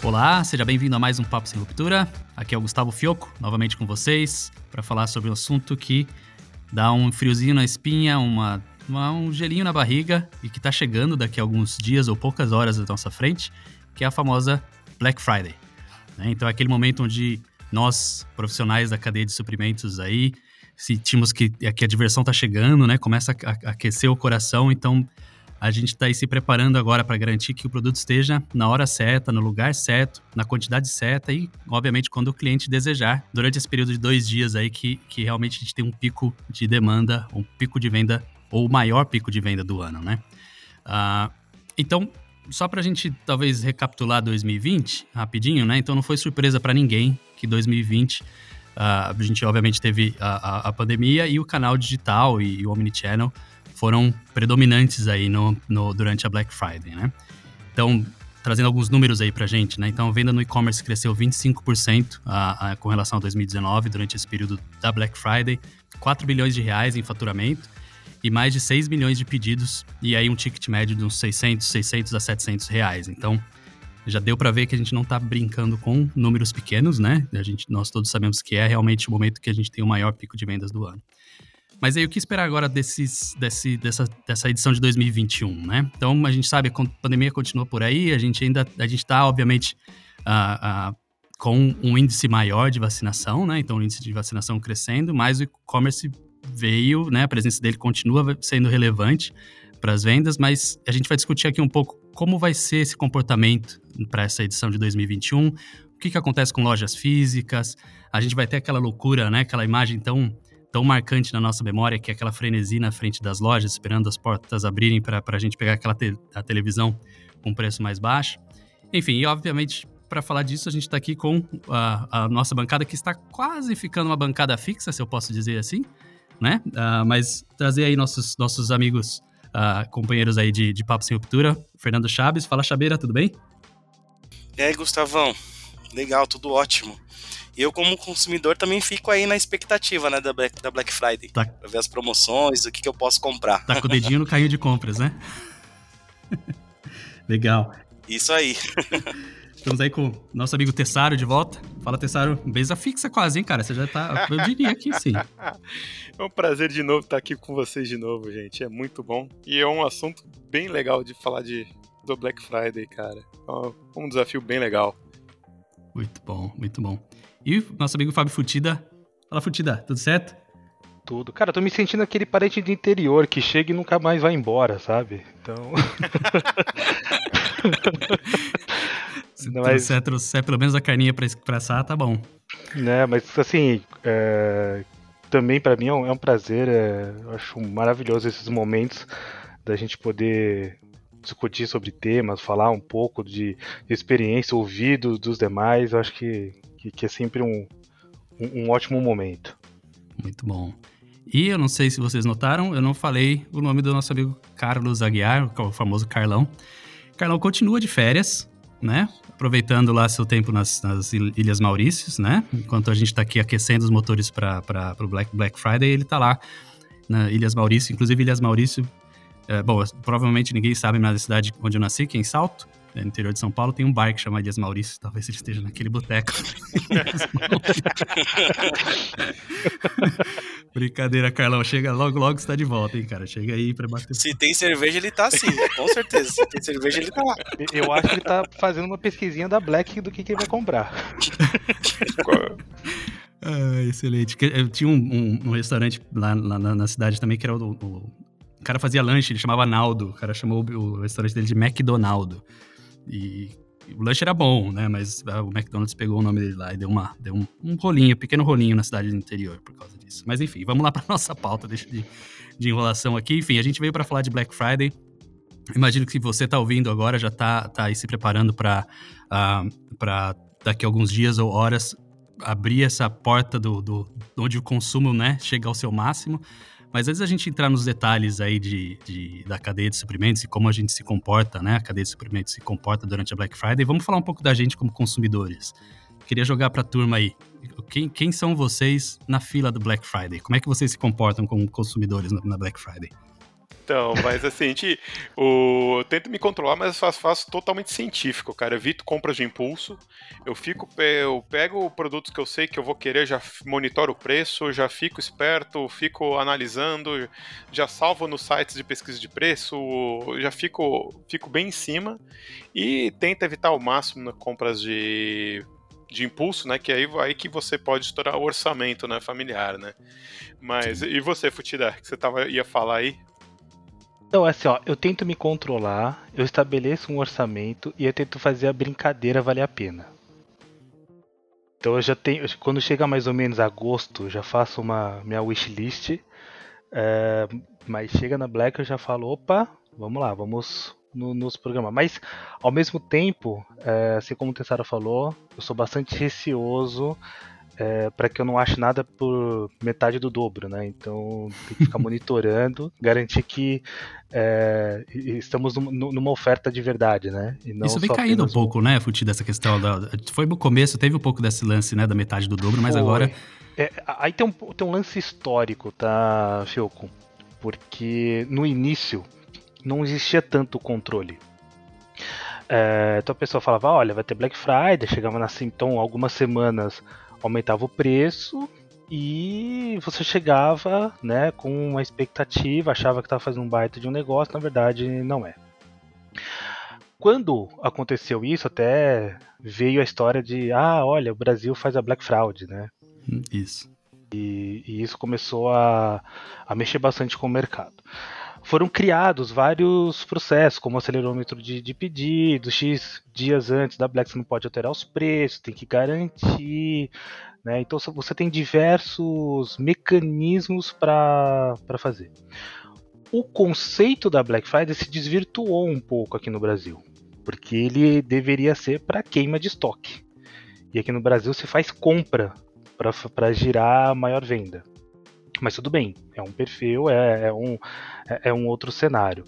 Olá, seja bem-vindo a mais um Papo Sem Ruptura. Aqui é o Gustavo Fioco, novamente com vocês, para falar sobre um assunto que dá um friozinho na espinha, uma, uma, um gelinho na barriga e que está chegando daqui a alguns dias ou poucas horas à nossa frente, que é a famosa Black Friday. Né? Então é aquele momento onde nós, profissionais da cadeia de suprimentos aí, sentimos que, que a diversão está chegando, né? Começa a aquecer o coração, então a gente está aí se preparando agora para garantir que o produto esteja na hora certa, no lugar certo, na quantidade certa e, obviamente, quando o cliente desejar, durante esse período de dois dias aí que, que realmente a gente tem um pico de demanda, um pico de venda ou o maior pico de venda do ano, né? Uh, então, só para a gente talvez recapitular 2020 rapidinho, né? Então não foi surpresa para ninguém que 2020 uh, ah, a gente obviamente teve a, a, a, pandemia e o canal digital e, e o omnichannel foram predominantes aí no, no, durante a Black Friday, né? Então, trazendo alguns números aí pra gente, né? Então, a venda no e-commerce cresceu 25% a, a, com relação a 2019 durante esse período da Black Friday, 4 bilhões de reais em faturamento e mais de 6 milhões de pedidos e aí um ticket médio de uns 600, 600 a 700 reais. Então, já deu para ver que a gente não está brincando com números pequenos, né? A gente, nós todos sabemos que é realmente o momento que a gente tem o maior pico de vendas do ano. Mas aí o que esperar agora desses, desse, dessa, dessa edição de 2021, né? Então a gente sabe a pandemia continua por aí, a gente ainda a gente está obviamente uh, uh, com um índice maior de vacinação, né? Então o índice de vacinação crescendo, mas o e-commerce veio, né? A presença dele continua sendo relevante para as vendas, mas a gente vai discutir aqui um pouco como vai ser esse comportamento para essa edição de 2021, o que, que acontece com lojas físicas, a gente vai ter aquela loucura, né? Aquela imagem tão tão marcante na nossa memória, que é aquela frenesi na frente das lojas, esperando as portas abrirem para a gente pegar aquela te a televisão com preço mais baixo. Enfim, e obviamente, para falar disso, a gente está aqui com a, a, nossa bancada, que está quase ficando uma bancada fixa, se eu posso dizer assim, né? Uh, mas trazer aí nossos, nossos amigos, uh, companheiros aí de, de Papo Sem Ruptura, Fernando Chaves. Fala, Chabeira, tudo bem? E aí, Gustavão? Legal, tudo ótimo eu, como consumidor, também fico aí na expectativa, né, da Black, da Black Friday. Tá. Pra ver as promoções, o que, que eu posso comprar. Tá com o dedinho no carrinho de compras, né? Legal. Isso aí. Estamos aí com o nosso amigo Tessaro de volta. Fala, Tessaro. Beijo fixa quase, hein, cara? Você já tá. Eu diria que sim. É um prazer de novo estar aqui com vocês de novo, gente. É muito bom. E é um assunto bem legal de falar de, do Black Friday, cara. É um desafio bem legal. Muito bom, muito bom. E nosso amigo Fábio Futida. Fala, Futida, tudo certo? Tudo. Cara, tô me sentindo aquele parente de interior que chega e nunca mais vai embora, sabe? Então. Se mas... trouxer, trouxer pelo menos a carninha pra, assar, tá bom. Né, mas assim, é... também para mim é um, é um prazer, é... eu acho maravilhoso esses momentos da gente poder discutir sobre temas, falar um pouco de, experiência, ouvir do, dos demais, eu acho que que, que é sempre um, um, um ótimo momento. Muito bom. E eu não sei se vocês notaram, eu não falei o nome do nosso amigo Carlos Aguiar, o famoso Carlão. Carlão continua de férias, né? Aproveitando lá seu tempo nas, nas Ilhas Maurícios, né? Enquanto a gente está aqui aquecendo os motores para o Black, Black Friday, ele está lá na Ilhas Maurício. Inclusive, Ilhas Maurício, é, bom, provavelmente ninguém sabe mais da cidade onde eu nasci, que é em Salto. É, no interior de São Paulo, tem um bar que chama Dias Maurício. Talvez ele esteja naquele boteco. Brincadeira, Carlão. Chega logo, logo está de volta, hein, cara. Chega aí para bater. Se tem cerveja, ele tá sim, com certeza. Se tem cerveja, ele tá lá. Eu acho que ele tá fazendo uma pesquisinha da Black do que, que ele vai comprar. ah, excelente. Eu tinha um, um, um restaurante lá, lá na, na, cidade também que era o, o, o cara fazia lanche, ele chamava Naldo. O cara chamou o restaurante dele de McDonaldo. E o lanche era bom, né? Mas ah, o McDonald's pegou o nome dele lá e deu, uma, deu um, um rolinho, um pequeno rolinho na cidade do interior por causa disso. Mas enfim, vamos lá para nossa pauta, deixa de, de enrolação aqui. Enfim, a gente veio para falar de Black Friday. Imagino que você está ouvindo agora, já está tá aí se preparando para uh, para daqui a alguns dias ou horas abrir essa porta do, do onde o consumo né, chega ao seu máximo. Mas antes da gente entrar nos detalhes aí de, de, da cadeia de suprimentos e como a gente se comporta, né? A cadeia de suprimentos se comporta durante a Black Friday, vamos falar um pouco da gente como consumidores. Queria jogar para a turma aí. Quem, quem, são vocês na fila do Black Friday? Como é que vocês se comportam como consumidores na, na Black Friday? Então, mas assim, gente, o... eu tento me controlar, mas faço, faço totalmente científico, cara. Eu evito compras de impulso. Eu fico, eu pego produtos que eu sei que eu vou querer, já monitoro o preço, já fico esperto, fico analisando, já salvo nos sites de pesquisa de preço, já fico, fico bem em cima e tento evitar ao máximo nas compras de de impulso, né? Que aí vai que você pode estourar o orçamento, né, familiar, né? Mas Sim. e você, Futida, que você tava ia falar aí? Então, assim, ó, eu tento me controlar, eu estabeleço um orçamento e eu tento fazer a brincadeira valer a pena. Então eu já tenho, quando chega mais ou menos agosto, eu já faço uma minha wishlist, é, mas chega na Black eu já falo, opa, vamos lá, vamos no, nos programar. Mas ao mesmo tempo, é, assim como o Tessara falou, eu sou bastante receoso é, para que eu não ache nada por metade do dobro, né? Então tem que ficar monitorando, garantir que é, estamos numa oferta de verdade, né? Isso vem caindo um pouco, né, Futi, dessa questão da. Foi no começo, teve um pouco desse lance, né, da metade do dobro, mas Foi. agora. É, aí tem um, tem um lance histórico, tá, Fioco? Porque no início não existia tanto controle. É, então a pessoa falava, olha, vai ter Black Friday, chegava na então algumas semanas aumentava o preço e você chegava né, com uma expectativa, achava que estava fazendo um baita de um negócio, na verdade não é. Quando aconteceu isso, até veio a história de, ah, olha, o Brasil faz a Black Fraud, né? Isso. E, e isso começou a, a mexer bastante com o mercado foram criados vários processos, como acelerômetro de, de pedido, X dias antes da Black você não pode alterar os preços, tem que garantir. Né? Então você tem diversos mecanismos para fazer. O conceito da Black Friday se desvirtuou um pouco aqui no Brasil, porque ele deveria ser para queima de estoque. E aqui no Brasil se faz compra para girar maior venda. Mas tudo bem, é um perfil, é, é um, é, é um outro cenário.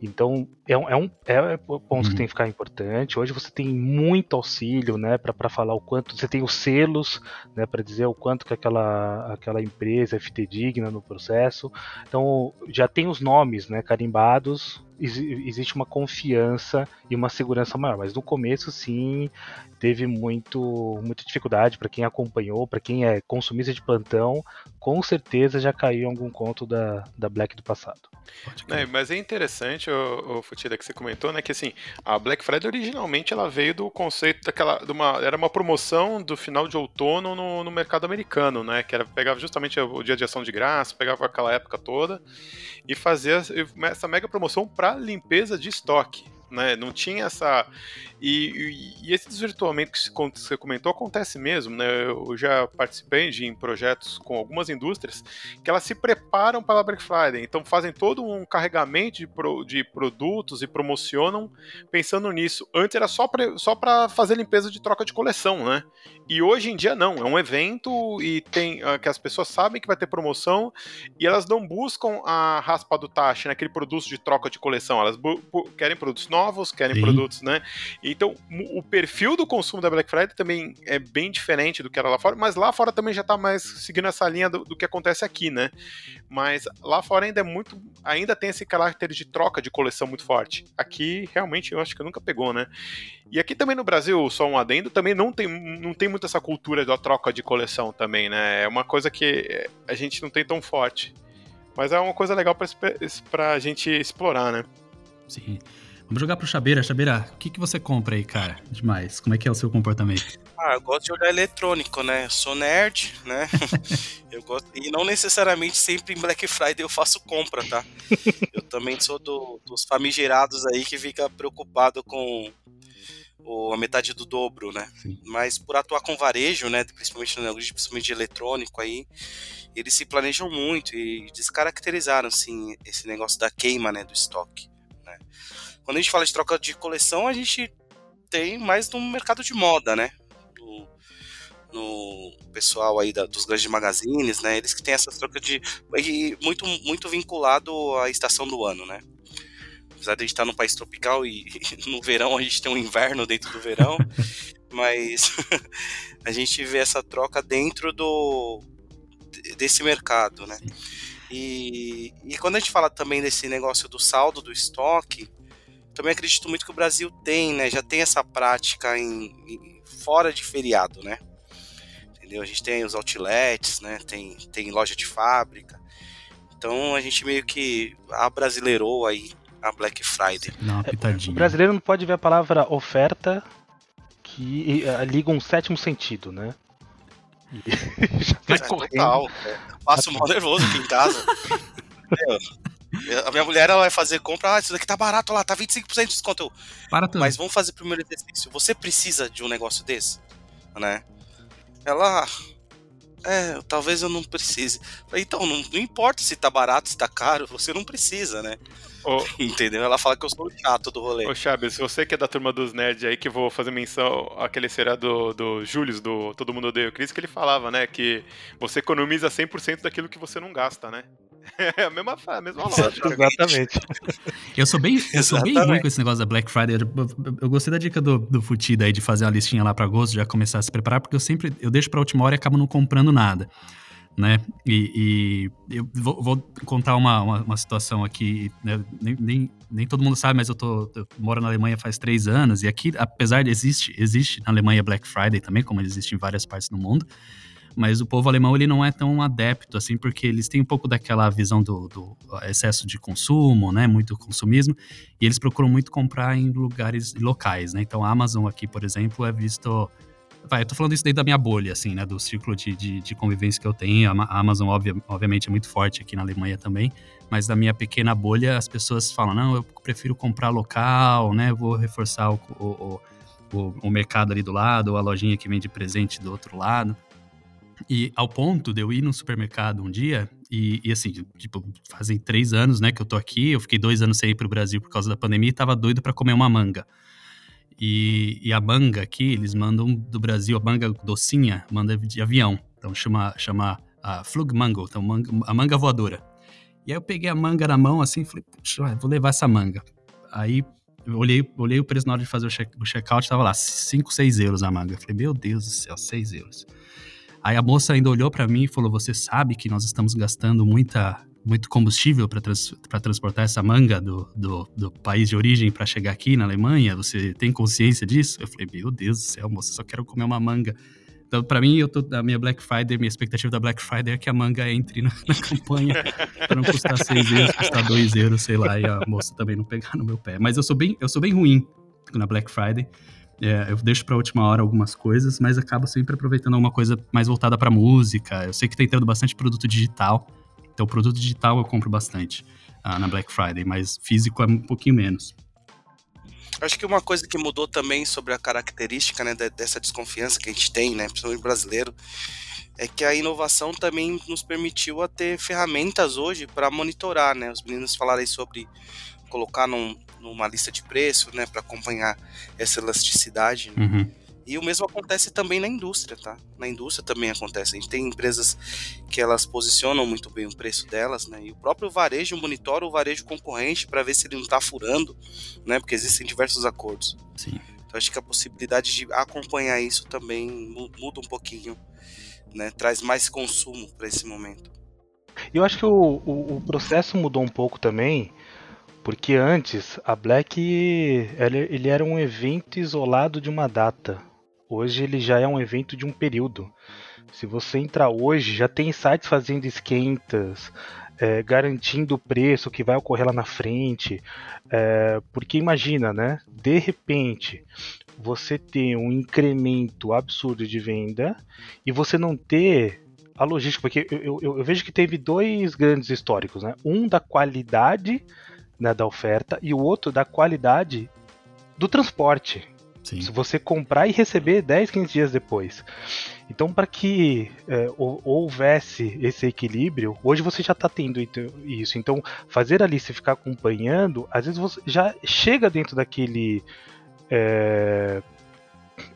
Então, é um, é um é ponto uhum. que tem que ficar importante. Hoje você tem muito auxílio, né, para falar o quanto. Você tem os selos, né, para dizer o quanto que aquela, aquela empresa é fidedigna no processo. Então, já tem os nomes, né, carimbados. Existe uma confiança e uma segurança maior. Mas no começo, sim, teve muito, muita dificuldade para quem acompanhou, para quem é consumista de plantão, com certeza já caiu em algum conto da, da Black do passado. É, mas é interessante, o, o Futida, que você comentou, né, que assim, a Black Friday originalmente ela veio do conceito daquela, de uma, era uma promoção do final de outono no, no mercado americano, né, que era, pegava justamente o dia de ação de graça, pegava aquela época toda e fazia essa mega promoção para limpeza de estoque né? Não tinha essa. E, e, e esse desvirtuamento que você comentou acontece mesmo, né? Eu já participei de em projetos com algumas indústrias que elas se preparam para a Black Friday, então fazem todo um carregamento de, pro, de produtos e promocionam pensando nisso. Antes era só para fazer limpeza de troca de coleção, né? E hoje em dia não, é um evento e tem uh, que as pessoas sabem que vai ter promoção e elas não buscam a raspa do taxa, né, aquele produto de troca de coleção, elas querem produtos novos, querem Sim. produtos, né? Então, o perfil do consumo da Black Friday também é bem diferente do que era lá fora, mas lá fora também já está mais seguindo essa linha do, do, que acontece aqui, né? Mas lá fora ainda é muito, ainda tem esse caráter de troca de coleção muito forte. Aqui realmente eu acho que nunca pegou, né? E aqui também no Brasil, só um adendo, também não tem, não tem muito essa cultura da troca de coleção também, né? É uma coisa que a gente não tem tão forte. Mas é uma coisa legal pra, pra gente explorar, né? Sim. Vamos jogar pro Chabeira. Chabeira, o que, que você compra aí, cara? Demais. Como é que é o seu comportamento? Ah, eu gosto de olhar eletrônico, né? Eu sou nerd, né? eu gosto e não necessariamente sempre em Black Friday eu faço compra, tá? Eu também sou do, dos famigerados aí que fica preocupado com a metade do dobro, né? Sim. Mas por atuar com varejo, né? Principalmente no negócio, principalmente de eletrônico aí, eles se planejam muito e descaracterizaram, assim, esse negócio da queima, né? Do estoque, né? Quando a gente fala de troca de coleção, a gente tem mais no mercado de moda, né? No, no pessoal aí da, dos grandes magazines, né? Eles que têm essas trocas de. muito, muito vinculado à estação do ano, né? Apesar de a gente estar num país tropical e no verão a gente tem um inverno dentro do verão, mas a gente vê essa troca dentro do desse mercado, né? E, e quando a gente fala também desse negócio do saldo do estoque, também acredito muito que o Brasil tem, né? Já tem essa prática em, em fora de feriado, né? Entendeu? A gente tem os outlets, né? Tem, tem loja de fábrica. Então a gente meio que abrasileirou aí a Black Friday. Não, pitadinha. O brasileiro não pode ver a palavra oferta que liga um sétimo sentido, né? E já É, vai correndo. total. É, Passo mal nervoso aqui em casa. Meu, a minha mulher ela vai fazer compra, ah, isso daqui tá barato lá, tá 25% de desconto. Eu, Para tudo. Mas vamos fazer o primeiro exercício. Você precisa de um negócio desse? Né? Ela. É, talvez eu não precise. Então, não, não importa se tá barato, se tá caro, você não precisa, né? Ô, Entendeu? Ela fala que eu sou o chato do rolê. ô Chaves, você que é da turma dos nerds aí, que vou fazer menção àquele seriado do, do Július, do Todo Mundo Odeia o Chris, que ele falava, né, que você economiza 100% daquilo que você não gasta, né? É a mesma, a mesma lógica. Exatamente. Eu sou bem, eu sou bem ruim com esse negócio da Black Friday. Eu, eu- eu gostei da dica do, do Futida aí de fazer uma listinha lá pra agosto, já começar a se preparar, porque eu sempre eu deixo pra última hora e acabo não comprando nada, né? E, e eu vou, vou contar uma, uma, uma situação aqui, né? nem, nem, nem todo mundo sabe, mas eu, tô, eu moro na Alemanha faz três anos e aqui, apesar de existe, existe na Alemanha Black Friday também, como existe em várias partes do mundo, mas o povo alemão ele não é tão adepto assim, porque eles têm um pouco daquela visão do, do excesso de consumo, né, muito consumismo, e eles procuram muito comprar em lugares locais, né? Então a Amazon aqui, por exemplo, é visto Vai, eu tô falando isso dentro da minha bolha, assim, né? Do círculo de, de, de convivência que eu tenho. A Ma- a Amazon, obvia- obviamente, é muito forte aqui na Alemanha também. Mas da minha pequena bolha, as pessoas falam: não, eu prefiro comprar local, né? Vou reforçar o, o, o, o mercado ali do lado, ou a lojinha que vende presente do outro lado. E ao ponto de eu ir num supermercado um dia, e, e assim, tipo, fazem três anos, né, que eu tô aqui. Eu fiquei dois anos sem ir pro Brasil por causa da pandemia e tava doido pra comer uma manga. E, e a manga aqui, eles mandam do Brasil, a manga docinha, manda de avião. Então chama, chama a Flugmango, então manga- a manga voadora. E aí eu peguei a manga na mão assim falei, puxa, vou levar essa manga. Aí eu olhei, olhei o preço na hora de fazer o checkout, tava lá, 5, 6 euros a manga. Eu falei, meu Deus do céu, 6 euros. Aí a moça ainda olhou pra mim e falou, você sabe que nós estamos gastando muita, muito combustível para trans, transportar essa manga do, do, do país de origem para chegar aqui na Alemanha? Você tem consciência disso? Eu falei, meu Deus do céu, moça, só quero comer uma manga. Então, pra mim, eu tô, a minha Black Friday, minha expectativa da Black Friday é que a manga entre na, na campanha pra não custar 6 euros, custar 2 euros, sei lá, e a moça também não pegar no meu pé. Mas eu sou bem, eu sou bem ruim na Black Friday. É, eu deixo pra última hora algumas coisas, mas acabo sempre aproveitando alguma coisa mais voltada pra música. Eu sei que tá entrando bastante produto digital, então produto digital eu compro bastante ah, na Black Friday, mas físico é um pouquinho menos. Acho que uma coisa que mudou também sobre a característica né, de- dessa desconfiança que a gente tem, né, principalmente brasileiro, é que a inovação também nos permitiu a ter ferramentas hoje para monitorar, né? Os meninos falaram aí sobre colocar num- numa lista de preço, né, para acompanhar essa elasticidade. né? Uhum. E o mesmo acontece também na indústria, tá? Na indústria também acontece. A gente tem empresas que elas posicionam muito bem o preço delas, né? E o próprio varejo monitora o varejo concorrente para ver se ele não está furando, né? Porque existem diversos acordos. Sim. Então acho que a possibilidade de acompanhar isso também mu- muda um pouquinho, né? Traz mais consumo para esse momento. E eu acho que o, o, o processo mudou um pouco também, porque antes a Black ele, era um evento isolado de uma data. Hoje ele já é um evento de um período. Se você entrar hoje, já tem sites fazendo esquentas, é, garantindo o preço que vai ocorrer lá na frente. É, porque imagina, né? De repente, você ter um incremento absurdo de venda e você não ter a logística, porque eu, eu- eu vejo que teve dois grandes históricos, né? Um da qualidade né, da oferta e o outro da qualidade do transporte. Sim. Se você comprar e receber 10, 15 dias depois. Então, para que é, hou- houvesse esse equilíbrio, hoje você já está tendo isso. Então, fazer a lista e ficar acompanhando, às vezes você já chega dentro daquele. é,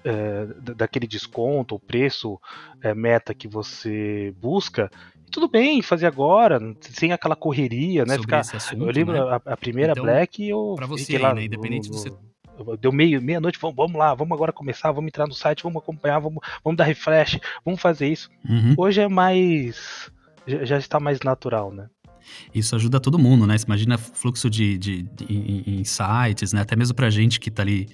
é, da- daquele desconto, o preço é, meta que você busca. Tudo bem fazer agora, sem aquela correria, né? Sobre Ficar, assunto, eu lembro né? a, a primeira Então, Black eu pra você lá né, independente no- se você- no- Deu meio, meia-noite, vamos, vamos lá, vamos agora começar, vamos entrar no site, vamos acompanhar, vamos, vamos dar refresh, vamos fazer isso. Uhum. Hoje é mais. Já, está mais natural, né? Isso ajuda todo mundo, né? Você imagina fluxo de, de, de insights, né? Até mesmo para a gente que está ali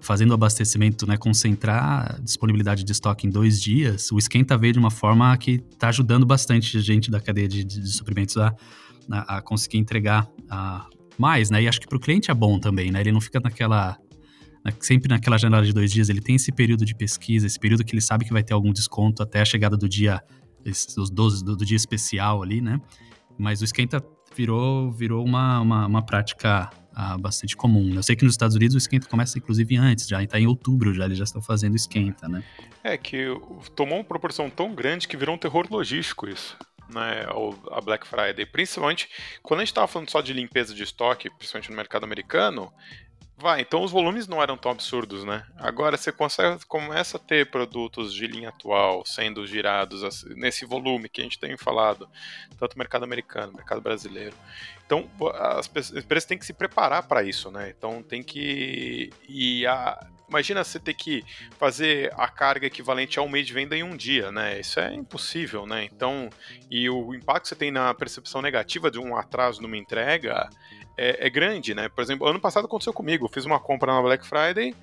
fazendo o abastecimento, né? Concentrar disponibilidade de estoque em dois dias, o esquenta veio de uma forma que está ajudando bastante a gente da cadeia de, de, de suprimentos a, a, a, conseguir entregar a, mais, né? E acho que para o cliente é bom também, né? Ele não fica naquela sempre naquela janela de dois dias, ele tem esse período de pesquisa, esse período que ele sabe que vai ter algum desconto até a chegada do dia, os 12 do, do dia especial ali, né? Mas o esquenta virou, virou uma, uma, uma prática ah, bastante comum. Eu sei que nos Estados Unidos o esquenta começa inclusive antes, já está em outubro, já eles já estão fazendo esquenta, né? É que tomou uma proporção tão grande que virou um terror logístico isso. Né, a Black Friday, principalmente quando a gente estava falando só de limpeza de estoque, principalmente no mercado americano, Vai, então os volumes não eram tão absurdos, né? Agora você consegue, começa a ter produtos de linha atual sendo girados nesse volume que a gente tem falado, tanto mercado americano, mercado brasileiro. Então as empresas têm que se preparar para isso, né? Então tem que. E a, imagina você ter que fazer a carga equivalente a um mês de venda em um dia, né? Isso é impossível, né? Então, e o impacto que você tem na percepção negativa de um atraso numa entrega é, é, grande, né? Por exemplo, ano passado aconteceu comigo. Eu fiz uma compra na Black Friday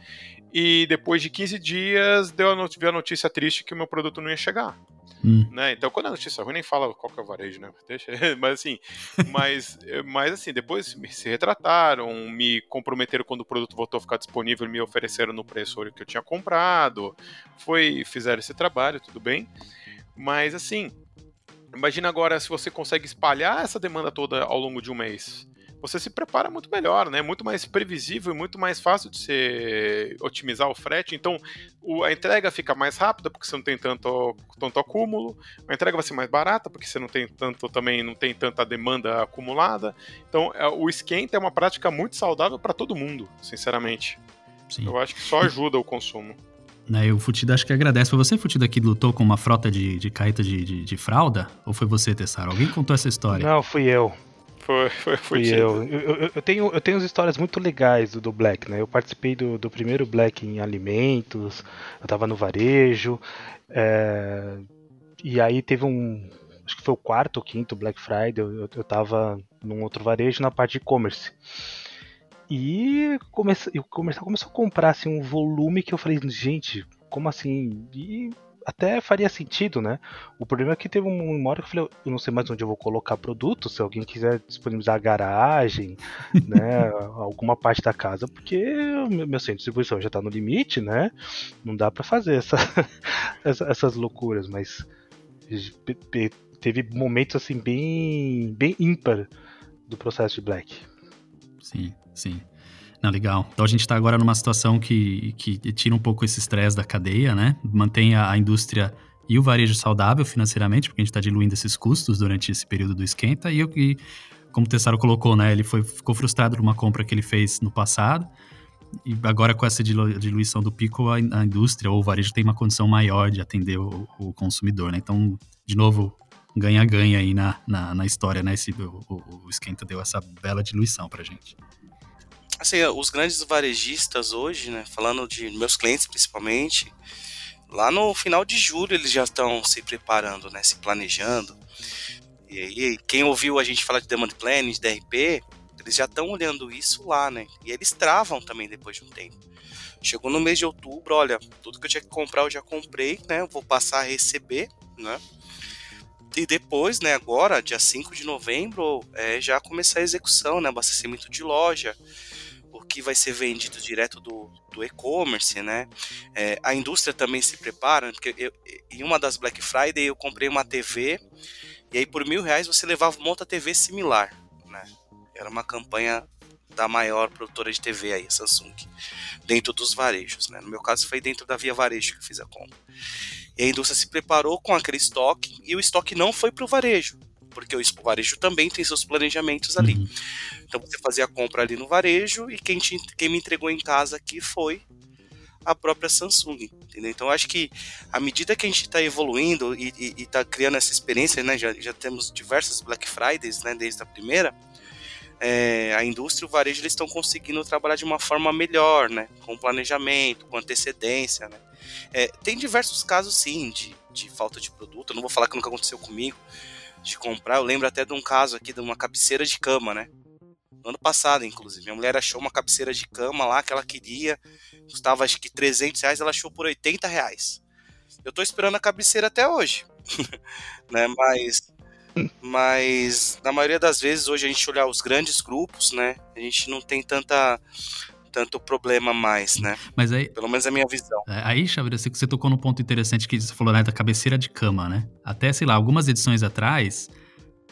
e depois de 15 dias deu a, a notícia triste que o meu produto não ia chegar. Hum. Né? Então, quando a notícia ruim, nem fala qual que é o varejo, né? Deixa, mas assim, mas, mas assim, depois se retrataram, me comprometeram quando o produto voltou a ficar disponível, me ofereceram no preço que eu tinha comprado, foi, fizeram esse trabalho, tudo bem. Mas assim, imagina agora se você consegue espalhar essa demanda toda ao longo de um mês você se prepara muito melhor, né? Muito mais previsível e muito mais fácil de você otimizar o frete. Então, o, a entrega fica mais rápida porque você não tem tanto, tanto acúmulo. A entrega vai ser mais barata porque você não tem tanto também não tem tanta demanda acumulada. Então, é, o esquenta é uma prática muito saudável para todo mundo, sinceramente. Sim. Eu acho que só ajuda o consumo. Né, o Futida acho que agradece. Foi você, Futida, que lutou com uma frota de, de carreta de, de, de fralda? Ou foi você, Tessaro? Alguém contou essa história? Não, fui eu. Foi, foi, foi eu. Eu, eu, tenho, eu tenho histórias muito legais do, do Black, né? Eu participei do, do primeiro Black em alimentos, eu tava no varejo, é, e aí teve um. Acho que foi o quarto ou quinto Black Friday, eu, eu tava num outro varejo na parte de e-commerce. E comece, o comercial começou a comprar assim, um volume que eu falei, gente, como assim? E até faria sentido, né? O problema é que teve uma hora que eu falei, eu não sei mais onde eu vou colocar produto, se alguém quiser disponibilizar a garagem, né, alguma parte da casa, porque meu centro de distribuição já está no limite, né? Não dá para fazer essa, essas loucuras, mas teve momentos assim bem bem ímpar do processo de Black. Sim, sim. Não, legal. Então a gente está agora numa situação que, que tira um pouco esse estresse da cadeia, né? Mantém a, a, indústria e o varejo saudável financeiramente, porque a gente está diluindo esses custos durante esse período do esquenta. E, e como o Tessaro colocou, né? Ele foi, ficou frustrado numa compra que ele fez no passado. E agora com essa diluição do pico, a, a indústria ou o varejo tem uma condição maior de atender o, o consumidor, né? Então, de novo, ganha-ganha aí na, na, na, história, né? Esse, o, o, esquenta deu essa bela diluição pra gente assim, os grandes varejistas hoje, né, falando de meus clientes principalmente, lá no final de julho eles já estão se preparando, né, se planejando. E, e quem ouviu a gente falar de demand planning, de DRP, eles já estão olhando isso lá, né? E eles travam também depois de um tempo. Chegou no mês de outubro, olha, tudo que eu tinha que comprar eu já comprei, né? Eu vou passar a receber, né? E depois, né, agora, dia 5 de novembro, é, já começar a execução, né? Abastecimento de loja, que vai ser vendido direto do, do e-commerce, né? É, a indústria também se prepara, porque eu, em uma das Black Friday eu comprei uma TV e aí por mil reais você levava uma outra TV similar, né? Era uma campanha da maior produtora de TV aí, Samsung, dentro dos varejos, né? No meu caso foi dentro da Via Varejo que eu fiz a compra. E a indústria se preparou com aquele estoque e o estoque não foi para o varejo, porque o varejo também tem seus planejamentos ali. Uhum. Então você fazia a compra ali no varejo e quem, te, quem me entregou em casa aqui foi a própria Samsung, entendeu? Então acho que à medida que a gente está evoluindo e está criando essa experiência, né, já, já temos diversas Black Fridays, né, desde a primeira, é, a indústria e o varejo eles estão conseguindo trabalhar de uma forma melhor, né, com planejamento, com antecedência, né. É, tem diversos casos sim de, de falta de produto, eu não vou falar que nunca aconteceu comigo, de comprar. Eu lembro até de um caso aqui de uma cabeceira de cama, né? No ano passado, inclusive. Minha mulher achou uma cabeceira de cama lá que ela queria. Custava acho que 300 reais, ela achou por 80 reais. Eu tô esperando a cabeceira até hoje. né? Mas mas na maioria das vezes hoje a gente olhar os grandes grupos, né? A gente não tem tanta tanto problema mais, né? Mas aí, Pelo menos é a minha visão. É, Aí, Xavier, você você tocou num ponto interessante que você falou né, da cabeceira de cama, né? Até, sei lá, algumas edições atrás,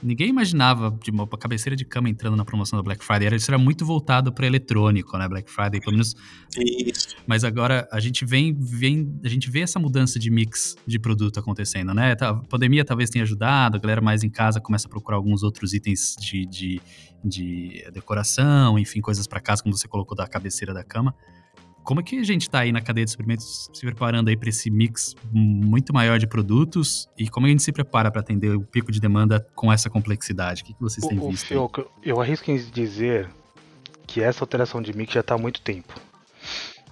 ninguém imaginava de uma cabeceira de cama entrando na promoção da Black Friday. Era, isso era muito voltado para eletrônico, né? Black Friday, pelo menos. Isso. Mas agora a gente vem, vem, a gente vê essa mudança de mix de produto acontecendo, né? Tá- A pandemia talvez tenha ajudado, a galera mais em casa começa a procurar alguns outros itens de, de, de decoração, enfim, coisas para casa, como você colocou da cabeceira da cama. Como é que a gente tá aí na cadeia de suprimentos se preparando aí para esse mix muito maior de produtos e como a gente se prepara para atender o pico de demanda com essa complexidade? O que, vocês têm O, visto? Fioco, eu arrisco em dizer que essa alteração de mix já está há muito tempo.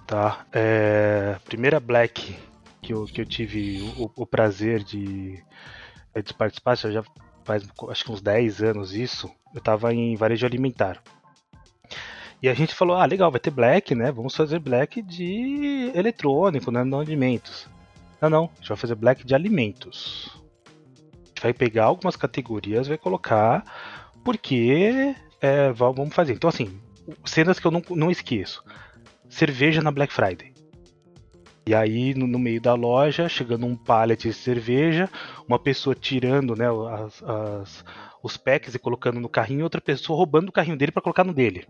Tá? É, primeira Black que eu, que eu tive o, o prazer de, é, de participar, já faz acho que uns 10 anos isso, eu estava em varejo alimentar. E a gente falou, ah, legal, vai ter Black, né? Vamos fazer Black de eletrônico, né? Não alimentos. Não, não, a gente vai fazer Black de alimentos. A gente vai pegar algumas categorias, vai colocar, porque é, va- vamos fazer. Então, assim, cenas que eu não, não esqueço. Cerveja na Black Friday. E aí, no, no meio da loja, chegando um pallet de cerveja, uma pessoa tirando né, as- as- os packs e colocando no carrinho, outra pessoa roubando o carrinho dele para colocar no dele.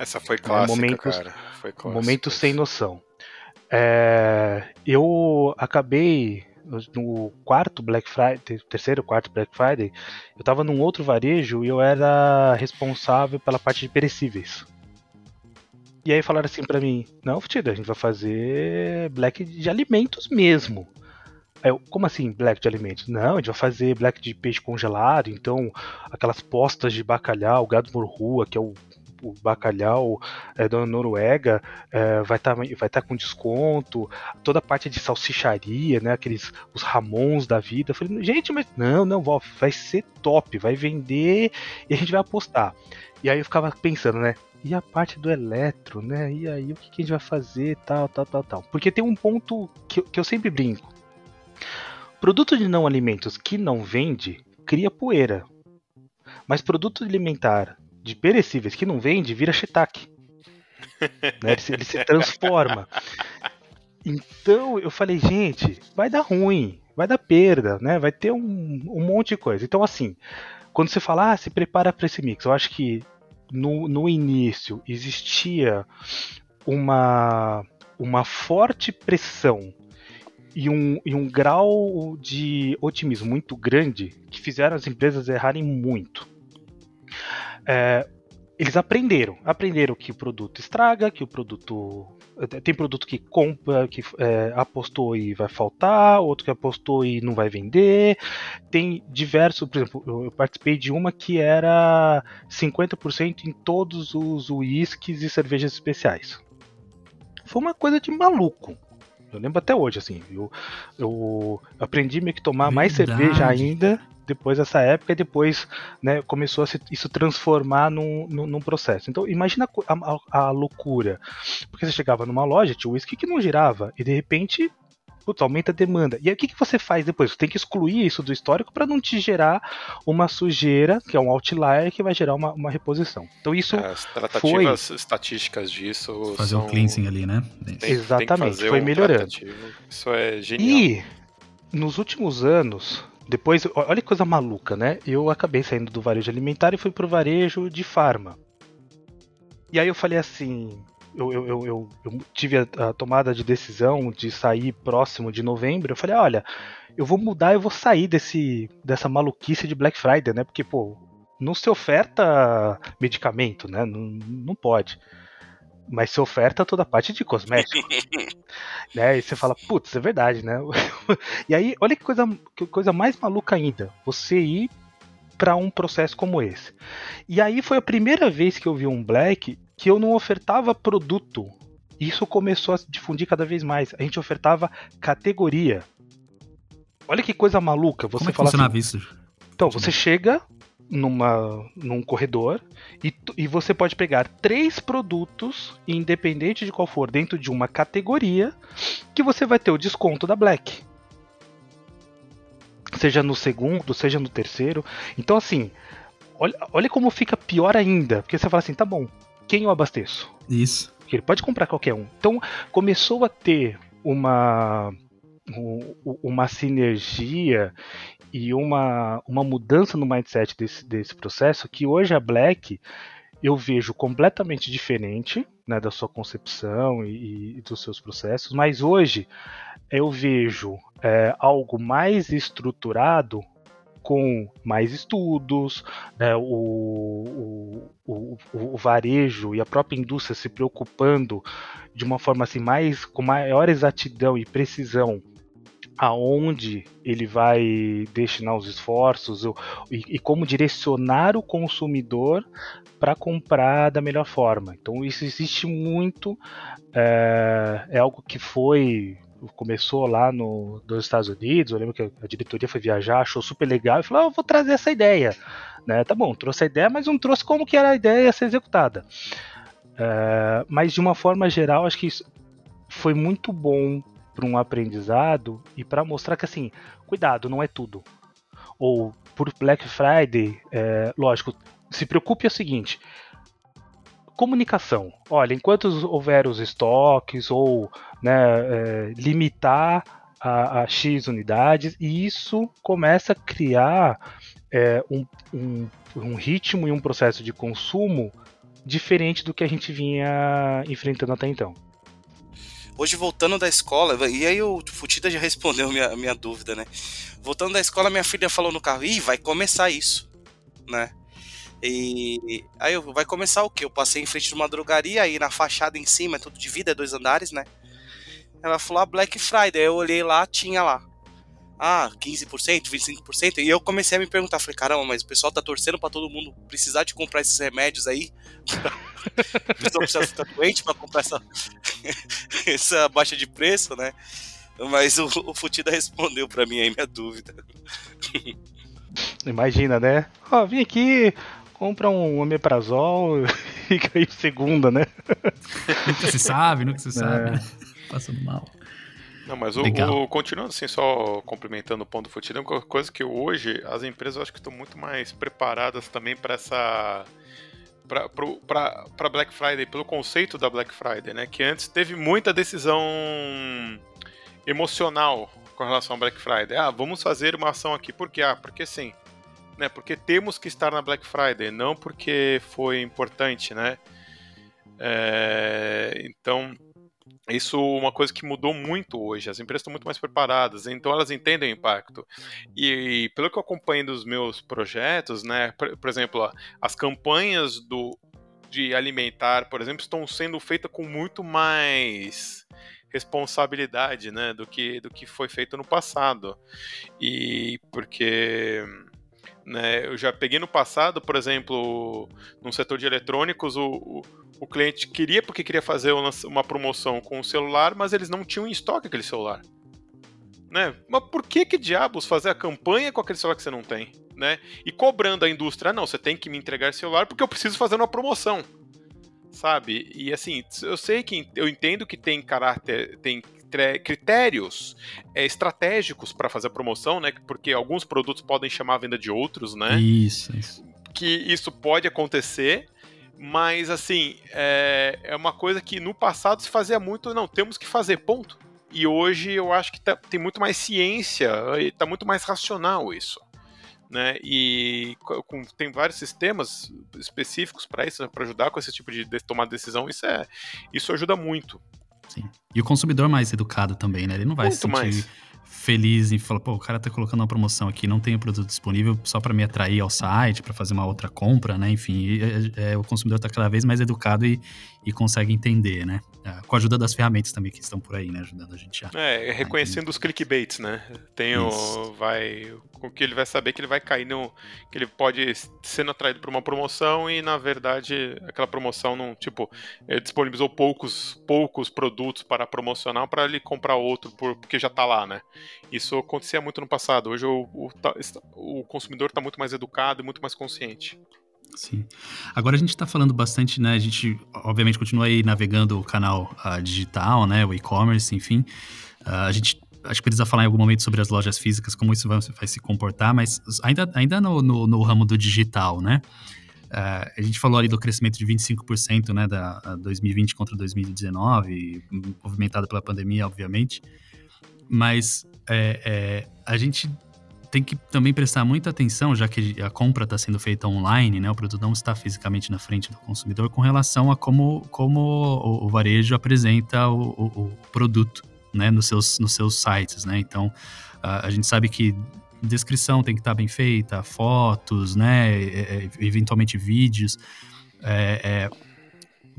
Essa foi clássica, momentos- cara. Foi clássica. momento sem noção. É, eu acabei no quarto Black Friday, terceiro, quarto Black Friday, eu tava num outro varejo e eu era responsável pela parte de perecíveis. E aí falaram assim pra mim, não, Futida, a gente vai fazer black de alimentos mesmo. Aí eu, como assim black de alimentos? Não, a gente vai fazer black de peixe congelado, então aquelas postas de bacalhau, gado morrua, que é o, o bacalhau é, da Noruega, é, vai estar vai tá com desconto, toda a parte de salsicharia, né, aqueles os ramons da vida. Eu falei, gente, mas não, não, ó, vai ser top, vai vender e a gente vai apostar. E aí eu ficava pensando, né, e a parte do eletro, né, e aí o que, que a gente vai fazer, tal, tal, tal, tal. Porque tem um ponto que, que eu sempre brinco. Produto de não alimentos que não vende, cria poeira. Mas produto alimentar de perecíveis que não vende, vira shiitake. Né, Ele, se, ele se transforma. Então eu falei, gente, vai dar ruim, vai dar perda, né? Vai ter um, um monte de coisa. Então, assim, quando você fala, ah, se prepara para esse mix, eu acho que no, no início existia uma, uma forte pressão e um, e um grau de otimismo muito grande que fizeram as empresas errarem muito. É, eles aprenderam, aprenderam que o produto estraga, que o produto tem produto que compra, que é, apostou e vai faltar, outro que apostou e não vai vender. Tem diversos, por exemplo, eu, eu participei de uma que era 50% em todos os uísques e cervejas especiais. Foi uma coisa de maluco. Eu lembro até hoje, assim. Eu, eu aprendi meio que tomar mais Verdade. cerveja ainda depois dessa época e depois né, começou a se, isso transformar num, num, num processo. Então imagina a, a, a, loucura. Porque você chegava numa loja, tinha whisky que não girava, e de repente. Putz, aumenta a demanda. E aí o que, que você faz depois? Você tem que excluir isso do histórico para não te gerar uma sujeira, que é um outlier, que vai gerar uma, uma reposição. Então isso. É, As tratativas foi... estatísticas disso. Fazer são... um cleansing ali, né? Tem, Exatamente, tem foi um melhorando. Tratativo. Isso é genial. E nos últimos anos, depois, olha que coisa maluca, né? Eu acabei saindo do varejo alimentar e fui pro varejo de farma. E aí eu falei assim. Eu, eu, eu, eu, tive a, a, tomada de decisão de sair próximo de novembro. Eu falei, olha, eu vou mudar, eu vou sair desse, dessa maluquice de Black Friday, né? Porque, pô, não se oferta medicamento, né? Não, não pode. Mas se oferta toda a parte de cosmético. né? E você fala, putz, é verdade, né? e aí, olha que coisa, que coisa mais maluca ainda. Você ir para um processo como esse. E aí foi a primeira vez que eu vi um Black que eu não ofertava produto. Isso começou a se difundir cada vez mais. A gente ofertava categoria. Olha que coisa maluca. Você Como é que fala funcionava assim, isso? Então, você chega numa, num corredor e, e você pode pegar três produtos, independente de qual for, dentro de uma categoria, que você vai ter o desconto da Black. Seja no segundo, seja no terceiro. Então, assim, olha, olha como fica pior ainda. Porque você fala assim, tá bom, quem eu abasteço? Isso. Porque ele pode comprar qualquer um. Então, começou a ter uma uma sinergia e uma, uma mudança no mindset desse, desse processo que hoje a Black eu vejo completamente diferente né, da sua concepção e, e, dos seus processos, mas hoje eu vejo é, algo mais estruturado com mais estudos, né, o, o, o, o, varejo e a própria indústria se preocupando de uma forma assim mais com maior exatidão e precisão aonde ele vai destinar os esforços e, e como direcionar o consumidor para comprar da melhor forma. Então isso existe muito, é, é algo que foi começou lá no, nos Estados Unidos, eu lembro que a diretoria foi viajar, achou super legal e falou, ah, vou trazer essa ideia. Né? Tá bom, trouxe a ideia, mas não trouxe como que era a ideia a ser executada. É, mas de uma forma geral, acho que isso foi muito bom para um aprendizado e para mostrar que assim, cuidado, não é tudo. Ou por Black Friday, é, lógico, se preocupe é o seguinte: comunicação. Olha, enquanto houver os estoques ou né, é, limitar a, a, X unidades, isso começa a criar é, um, um, um ritmo e um processo de consumo diferente do que a gente vinha enfrentando até então. Hoje, voltando da escola, e aí o Futida já respondeu minha, minha dúvida, né? Voltando da escola, minha filha falou no carro: ih, vai começar isso, né? E aí eu, vai começar o quê? Eu passei em frente de uma drogaria, aí na fachada em cima, é tudo de vida, é dois andares, né? Ela falou: ah, Black Friday. Aí eu olhei lá, tinha lá ah, 15%, 25%. E eu comecei a me perguntar, falei, caramba, mas o pessoal tá torcendo para todo mundo precisar de comprar esses remédios aí. a pessoa precisa ficar doente para comprar essa, essa baixa de preço, né? Mas o, o Futida respondeu para mim aí minha dúvida. Imagina, né? Ó, vim aqui, compra um omeprazol e caiu segunda, né? nunca se sabe, nunca se é. sabe. Né? Passando mal. Não, mas o, o, continuando assim, só complementando o ponto do Futidão, uma coisa que hoje as empresas acho que estão muito mais preparadas também para essa para Black Friday, pelo conceito da Black Friday, né? Que antes teve muita decisão emocional com relação ao Black Friday. Ah, vamos fazer uma ação aqui. Por quê? Ah, porque sim. Né? Porque temos que estar na Black Friday, não porque foi importante, né? É, então, isso é uma coisa que mudou muito hoje. As empresas estão muito mais preparadas, então elas entendem o impacto. E, e pelo que eu acompanho dos meus projetos, né, por, por exemplo, as campanhas do, de alimentar, por exemplo, estão sendo feitas com muito mais responsabilidade, né, do que do que foi feito no passado. E porque né, eu já peguei no passado, por exemplo, no setor de eletrônicos, o, o o cliente queria porque queria fazer uma promoção com o celular, mas eles não tinham em estoque aquele celular. Né? Mas por que que diabos fazer a campanha com aquele celular que você não tem? Né? E cobrando a indústria, ah, não, você tem que me entregar celular porque eu preciso fazer uma promoção. Sabe? E assim, eu sei que eu entendo que tem caráter, tem critérios é, estratégicos para fazer a promoção, né? Porque alguns produtos podem chamar a venda de outros, né? Isso, isso. Que isso pode acontecer, mas, assim, é, é uma coisa que no passado se fazia muito, não, temos que fazer, ponto. E hoje eu acho que tá, tem muito mais ciência, está muito mais racional isso. Né? E com, tem vários sistemas específicos para isso, para ajudar com esse tipo de, de tomar decisão. Isso é, isso ajuda muito. Sim. E o consumidor mais educado também, né? Ele não vai muito se sentir mais feliz em falar, pô, o cara tá colocando uma promoção aqui, não tem o produto disponível só para me atrair ao site, para fazer uma outra compra, né? Enfim, é, é, o consumidor tá cada vez mais educado e, e consegue entender, né? É, com a ajuda das ferramentas também que estão por aí, né? Ajudando a gente a. É, reconhecendo os clickbaits, né? Tem o. Vai. Com que ele vai saber que ele vai cair no. Que ele pode sendo atraído por uma promoção e, na verdade, aquela promoção não. Tipo, ele disponibilizou poucos, poucos produtos para promocionar para ele comprar outro por, porque já tá lá, né? Isso acontecia muito no passado. Hoje o, o, o consumidor está muito mais educado e muito mais consciente. Sim. Agora a gente está falando bastante, né? A gente, obviamente, continua aí navegando o canal uh, digital, né? O e-commerce, enfim. Uh, a gente acho que precisa falar em algum momento sobre as lojas físicas, como isso vai, vai se comportar, mas ainda, ainda no, no, no ramo do digital, né? Uh, a gente falou ali do crescimento de 25%, né, da 2020 contra 2019, movimentado pela pandemia, obviamente. Mas é, é, a gente tem que também prestar muita atenção, já que a compra está sendo feita online, né? O produto não está fisicamente na frente do consumidor, com relação a como, como o, o varejo apresenta o, o, o, produto, né? Nos seus, nos seus sites, né? Então, a, a gente sabe que descrição tem que estar tá bem feita, fotos, né? É, é, eventualmente vídeos. É, é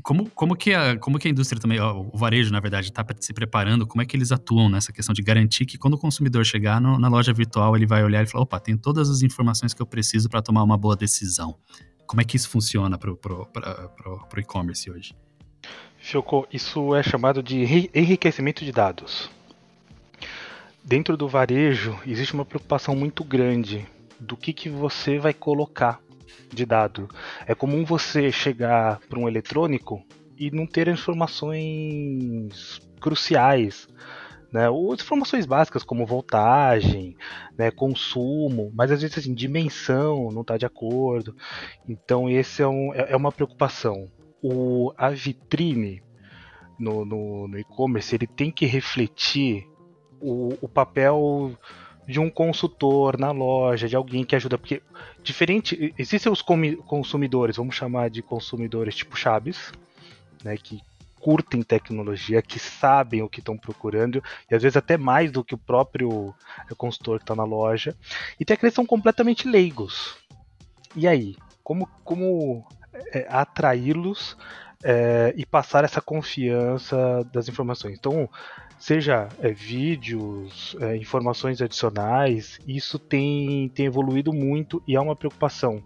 como, como, que a, como que a indústria também, o varejo, na verdade, está se preparando? Como é que eles atuam nessa questão de garantir que quando o consumidor chegar no, na loja virtual, ele vai olhar e falar: opa, tem todas as informações que eu preciso para tomar uma boa decisão? Como é que isso funciona para o e-commerce hoje? Fioco, isso é chamado de enriquecimento de dados. Dentro do varejo, existe uma preocupação muito grande do que, que você vai colocar de dado. É comum você chegar para um eletrônico e não ter informações cruciais. Né, ou informações básicas como voltagem, né, consumo, mas às vezes assim, dimensão não está de acordo. Então esse é, um, é, é uma preocupação. O, a vitrine no, no, no e-commerce ele tem que refletir o, o papel de um consultor na loja, de alguém que ajuda, porque diferente, existem os consumidores, vamos chamar de consumidores tipo Chaves, né, que curtem tecnologia, que sabem o que estão procurando, e às vezes até mais do que o próprio consultor que está na loja, e tem aqueles que são completamente leigos. E aí, como, como é, atraí-los é, e passar essa confiança das informações? Então, seja é, vídeos, é, informações adicionais, isso tem, tem evoluído muito e é uma preocupação.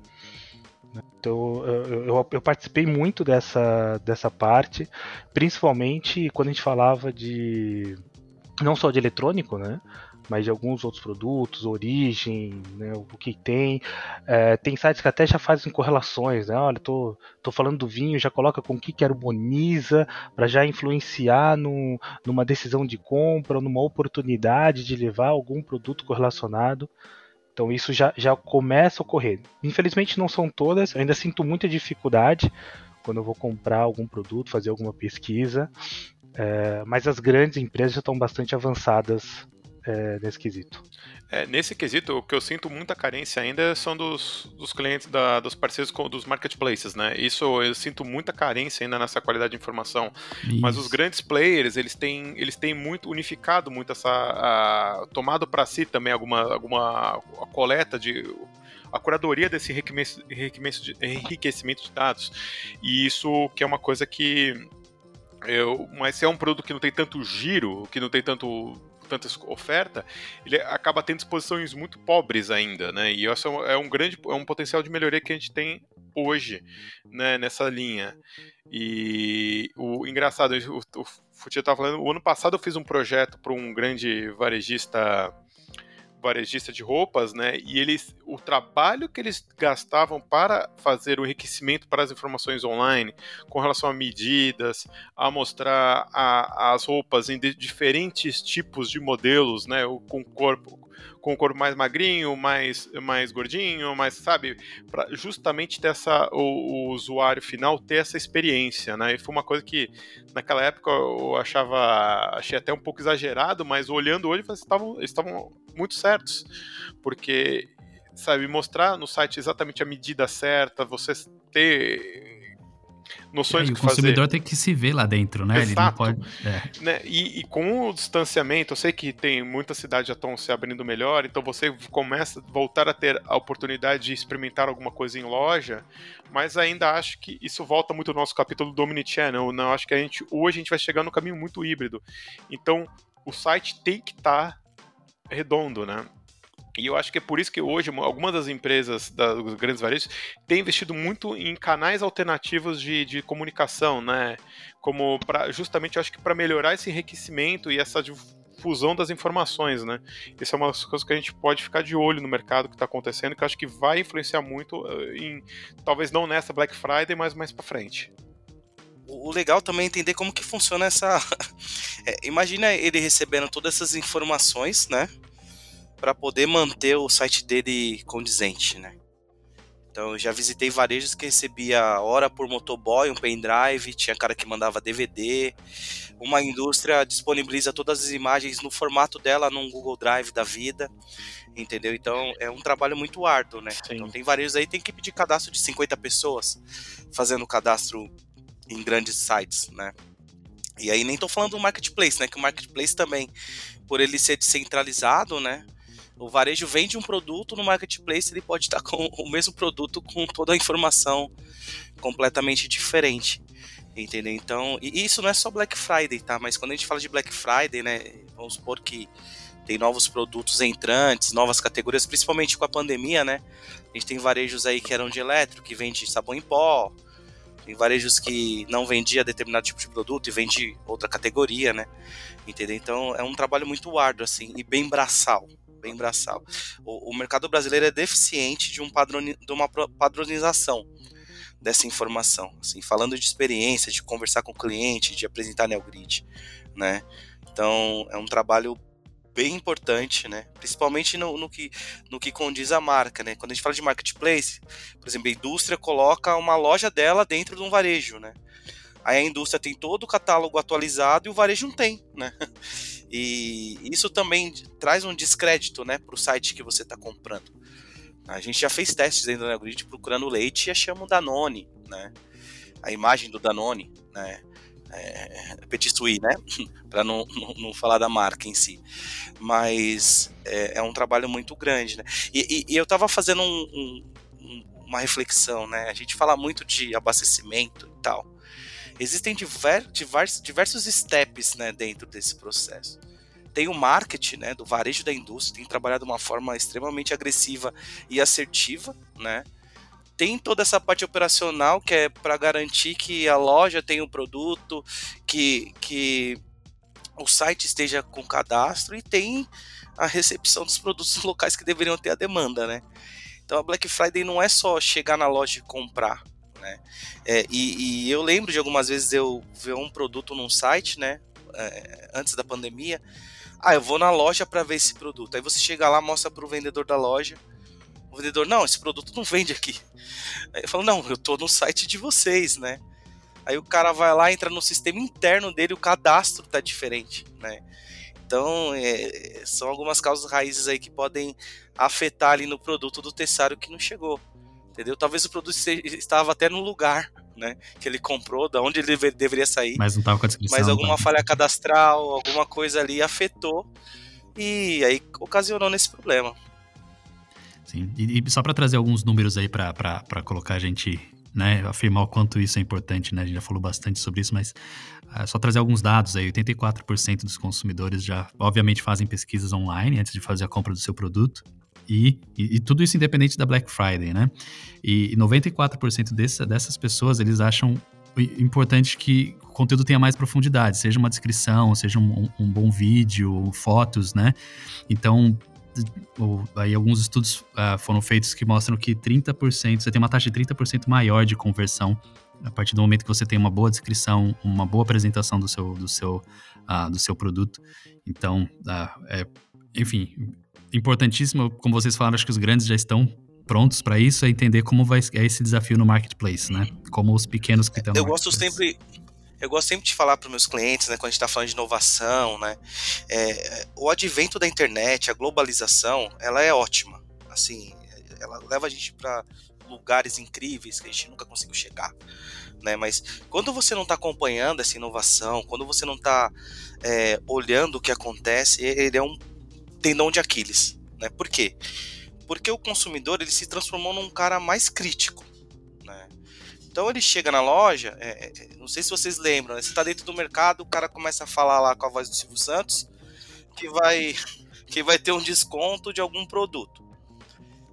Né? Então, eu, eu, eu, participei muito dessa, dessa parte, principalmente quando a gente falava de. não só de eletrônico, né? Mas de alguns outros produtos, origem, né, o que tem. É, tem sites que até já fazem correlações, né? Olha, tô, tô falando do vinho, já coloca com o que, harmoniza para já influenciar no, numa decisão de compra, numa oportunidade de levar algum produto correlacionado. Então isso já, já começa a ocorrer. Infelizmente não são todas, ainda sinto muita dificuldade quando eu vou comprar algum produto, fazer alguma pesquisa. É, mas as grandes empresas já estão bastante avançadas é, nesse quesito. É, nesse quesito, o que eu sinto muita carência ainda são dos, dos clientes, da, dos parceiros dos marketplaces, né? Isso eu sinto muita carência ainda nessa qualidade de informação. Isso. Mas os grandes players, eles têm, eles têm muito unificado muito essa. A, tomado para si também alguma, alguma coleta de a curadoria desse enriquecimento de dados. E isso que é uma coisa que eu, mas se é um produto que não tem tanto giro, que não tem tanto tanta oferta, ele acaba tendo exposições muito pobres ainda, né? E isso é um grande, é um potencial de melhoria que a gente tem hoje, né, nessa linha. E o engraçado, o, o Futia estava falando, o ano passado eu fiz um projeto para um grande varejista varejista de roupas, né? E eles, o trabalho que eles gastavam para fazer o enriquecimento para as informações online, com relação a medidas, a mostrar a, as roupas em de, diferentes tipos de modelos, né? Com corpo, com o corpo mais magrinho, mais, mais gordinho, mais, sabe? Para justamente ter essa, o, o, usuário final ter essa experiência, né? E foi uma coisa que naquela época eu achava, achei até um pouco exagerado, mas olhando hoje, eles estavam, muito certos, porque, sabe, mostrar no site exatamente a medida certa, você ter noções é, que o consumidor fazer. tem que se ver lá dentro, né? Exato. Ele não pode. É. Né? E, e, com o distanciamento, eu sei que tem muitas cidades já estão se abrindo melhor, então você começa a voltar a ter a oportunidade de experimentar alguma coisa em loja, mas ainda acho que isso volta muito ao nosso capítulo do Omnichannel, não? Acho que a gente hoje a gente vai chegar no caminho muito híbrido. Então, o site tem que estar tá redondo, né? E eu acho que é por isso que hoje algumas das empresas dos grandes varejos têm investido muito em canais alternativos de, de comunicação, né? Como para justamente eu acho que para melhorar esse enriquecimento e essa difusão das informações, né? Isso é uma das coisas que a gente pode ficar de olho no mercado que está acontecendo, que eu acho que vai influenciar muito eh, em talvez não nessa Black Friday, mas mais para frente o legal também é entender como que funciona essa. É, imagina ele recebendo todas essas informações, né? para poder manter o site dele condizente, né? Então eu já visitei varejos que recebia hora por motoboy, um pendrive, tinha cara que mandava DVD. Uma indústria disponibiliza todas as imagens no formato dela num Google Drive da vida, entendeu? Então é um trabalho muito árduo, né? Sim. Então tem varejos aí tem que pedir cadastro de 50 pessoas fazendo cadastro em grandes sites, né? E aí nem tô falando do marketplace, né? Que o marketplace também, por ele ser descentralizado, né? O varejo vende um produto no marketplace, ele pode estar com o mesmo produto com toda a informação completamente diferente. Entendeu? Então, e isso não é só Black Friday, tá? Mas quando a gente fala de Black Friday, né? Vamos supor que tem novos produtos entrantes, novas categorias, principalmente com a pandemia, né? A gente tem varejos aí que eram de elétrico, que vende sabão em pó, tem varejos que não vendia determinado tipo de produto e vende outra categoria, né? Entendeu? Então é um trabalho muito árduo, assim, e bem braçal bem braçal. O, o mercado brasileiro é deficiente de, um padroni, de uma padronização dessa informação. Assim, falando de experiência, de conversar com o cliente, de apresentar NeoGrid, né? Então, é um trabalho bem importante, né? Principalmente no, no, que, no que condiz a marca, né? Quando a gente fala de marketplace, por exemplo, a indústria coloca uma loja dela dentro de um varejo, né? Aí a indústria tem todo o catálogo atualizado e o varejo não tem, né? E isso também traz um descrédito, né, para o site que você está comprando. A gente já fez testes dentro do Neogrid procurando leite e achamos Danone, né? A imagem do Danone, né? É, Petit Suisse, né? para não, não, não, falar da marca em si. Mas é, é um trabalho muito grande, né? E, e, e eu estava fazendo um, um, uma reflexão, né? A gente fala muito de abastecimento e tal existem diver, divers, diversos steps né, dentro desse processo. Tem o marketing né, do varejo da indústria, tem trabalhado de uma forma extremamente agressiva e assertiva, né? Tem toda essa parte operacional que é para garantir que a loja tenha o um produto, que, que o site esteja com cadastro e tem a recepção dos produtos locais que deveriam ter a demanda, né? Então a Black Friday não é só chegar na loja e comprar, né? É, e, e, eu lembro de algumas vezes eu ver um produto num site, né? É, antes da pandemia. Ah, eu vou na loja para ver esse produto. Aí você chega lá, mostra para o vendedor da loja. O vendedor, não, esse produto não vende aqui. Aí eu falo, não, eu tô no site de vocês, né? Aí o cara vai lá, entra no sistema interno dele, o cadastro tá diferente, né? Então, é, são algumas causas raízes aí que podem afetar ali no produto do tessário que não chegou entendeu? Talvez o produto estava até no lugar, né, que ele comprou, da onde ele deveria sair. Mas não estava com a descrição. Mas alguma tá? falha cadastral, alguma coisa ali afetou e aí ocasionou nesse problema. Sim, e, e só para trazer alguns números aí para colocar a gente, né, afirmar o quanto isso é importante, né, a gente já falou bastante sobre isso, mas uh, só trazer alguns dados aí, 84% dos consumidores já, obviamente, fazem pesquisas online antes de fazer a compra do seu produto, e, e, e, tudo isso independente da Black Friday, né? E, e 94% desse, dessas pessoas, eles acham importante que o conteúdo tenha mais profundidade, seja uma descrição, seja um, um bom vídeo, fotos, né? Então, aí alguns estudos uh, foram feitos que mostram que 30%, você tem uma taxa de 30% maior de conversão a partir do momento que você tem uma boa descrição, uma boa apresentação do seu, do seu, uh, do seu produto. Então, uh, é, enfim, importantíssimo, como vocês falaram, acho que os grandes já estão prontos para isso, é entender como vai é esse desafio no marketplace, né? Como os pequenos que estão Eu gosto sempre eu gosto sempre de falar para meus clientes, né, quando a gente está falando de inovação, né, é, o advento da internet, a globalização, ela é ótima. Assim, ela leva a gente para lugares incríveis que a gente nunca conseguiu chegar, né? Mas quando você não está acompanhando essa inovação, quando você não está é, olhando o que acontece, ele é um tendão de Aquiles, né? Por quê? Porque o consumidor ele se transformou num cara mais crítico? Então ele chega na loja, é, é, não sei se vocês lembram, né? você está dentro do mercado, o cara começa a falar lá com a voz do Silvio Santos que vai que vai ter um desconto de algum produto.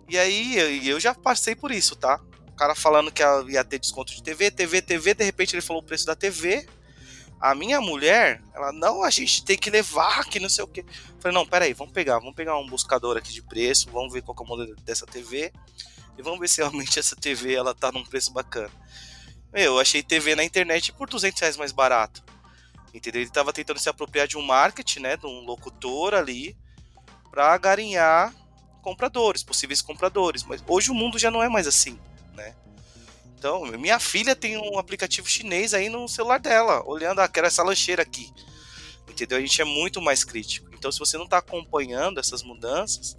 E aí eu já passei por isso, tá? O cara falando que ia ter desconto de TV, TV, TV, de repente ele falou o preço da TV. A minha mulher, ela, não, a gente tem que levar aqui, não sei o quê. Falei, não, peraí, vamos pegar, vamos pegar um buscador aqui de preço, vamos ver qual é o modelo dessa TV e vamos ver se realmente essa TV ela tá num preço bacana. Eu achei TV na internet por 200 reais mais barato. Entendeu? Ele estava tentando se apropriar de um marketing, né, de um locutor ali, para garinhar compradores, possíveis compradores. Mas hoje o mundo já não é mais assim, né? Então, minha filha tem um aplicativo chinês aí no celular dela, olhando, ah, quero essa lancheira aqui. Entendeu? A gente é muito mais crítico. Então, se você não está acompanhando essas mudanças,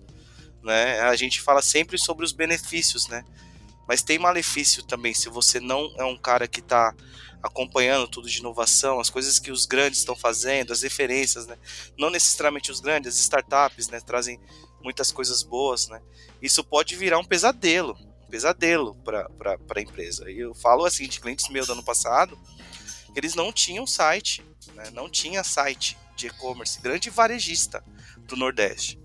né, a gente fala sempre sobre os benefícios, né? Mas tem malefício também se você não é um cara que está acompanhando tudo de inovação, as coisas que os grandes estão fazendo, as referências, né? Não necessariamente os grandes, as startups, né? Trazem muitas coisas boas, né? Isso pode virar um pesadelo, um pesadelo para a empresa. E eu falo assim de clientes meus do ano passado, eles não tinham site, né? Não tinha site de e-commerce, grande varejista do Nordeste.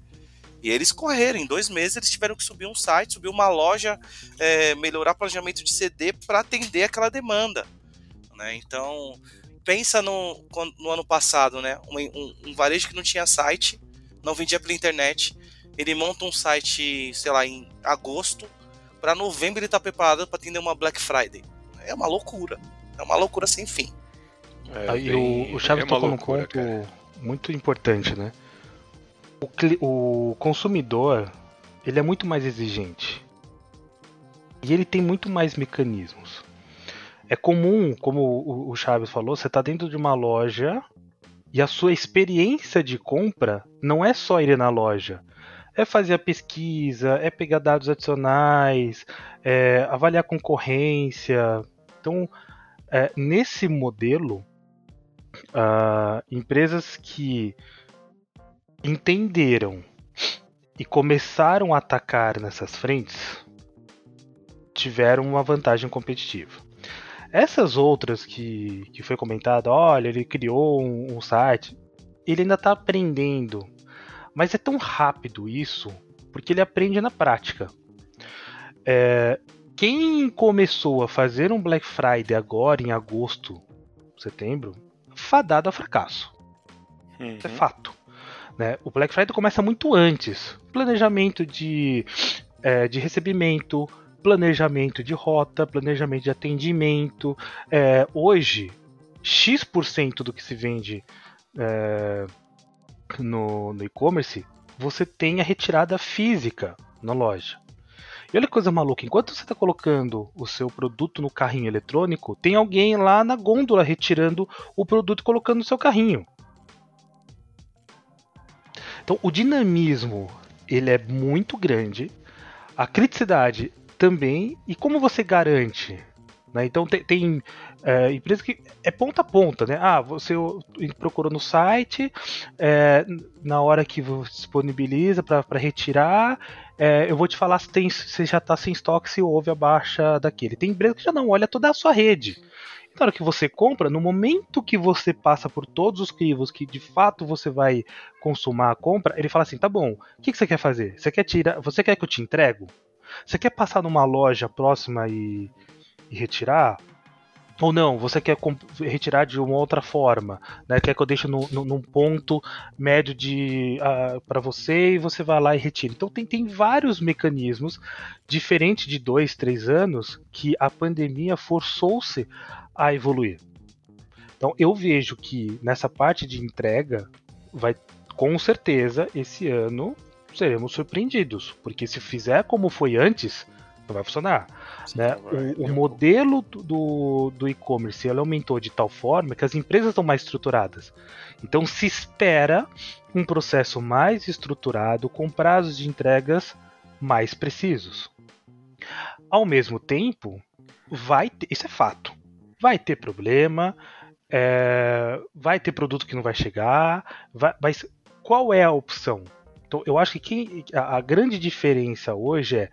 E eles correram, em dois meses eles tiveram que subir um site, subir uma loja, é, melhorar o planejamento de CD para atender aquela demanda. Né? Então, pensa no, no ano passado, né? Um, um, um, varejo que não tinha site, não vendia pela internet. Ele monta um site, sei lá, em agosto, para novembro ele tá preparado para atender uma Black Friday. É uma loucura. É uma loucura sem fim. É, Aí bem, o, o Chaves é tocou num ponto cara. muito importante, né? O, o consumidor ele é muito mais exigente e ele tem muito mais mecanismos. É comum, como o Chaves falou, você está dentro de uma loja e a sua experiência de compra não é só ir na loja. É fazer a pesquisa, é pegar dados adicionais, é avaliar concorrência. Então, é, nesse modelo, uh, empresas que entenderam e começaram a atacar nessas frentes, tiveram uma vantagem competitiva. Essas outras que, que foi comentado, olha, ele criou um, um site, ele ainda está aprendendo. Mas é tão rápido isso, porque ele aprende na prática. É, quem começou a fazer um Black Friday agora em agosto, setembro, fadado a fracasso. Uhum. Isso é fato. Né? O Black Friday começa muito antes. Planejamento de, é, de recebimento, planejamento de rota, planejamento de atendimento. É, hoje, X% do que se vende é, no, no e-commerce, você tem a retirada física na loja. E olha que coisa maluca, enquanto você está colocando o seu produto no carrinho eletrônico, tem alguém lá na gôndola retirando o produto e colocando no seu carrinho. Então, o dinamismo ele é muito grande, a criticidade também, e como você garante? Né? Então, tem, tem é, empresa que é ponta a ponta, né? Ah, você procurou no site, é, na hora que disponibiliza para retirar, é, eu vou te falar se, tem, se já está sem estoque, se houve a baixa daquele. Tem empresa que já não olha toda a sua rede na hora que você compra, no momento que você passa por todos os crivos que de fato você vai consumar a compra, ele fala assim: tá bom, o que, que você quer fazer? Você quer tirar. Você quer que eu te entrego? Você quer passar numa loja próxima e, e retirar? Ou não, você quer retirar de uma outra forma, né? Quer que eu deixe no, no, num ponto médio de uh, ah, para você e você vai lá e retira. Então tem, tem vários mecanismos, diferente de dois, três anos, que a pandemia forçou-se a evoluir. Então eu vejo que nessa parte de entrega vai com certeza esse ano seremos surpreendidos, porque se fizer como foi antes, não vai funcionar. Sim, né? Vai, o, o modelo do, do e-commerce aumentou de tal forma que as empresas estão mais estruturadas. Então se espera um processo mais estruturado, com prazos de entregas mais precisos. Ao mesmo tempo, vai ter, isso é fato, vai ter problema, é, vai ter produto que não vai chegar, vai, vai, qual é a opção? Então, eu acho que quem, a, a grande diferença hoje é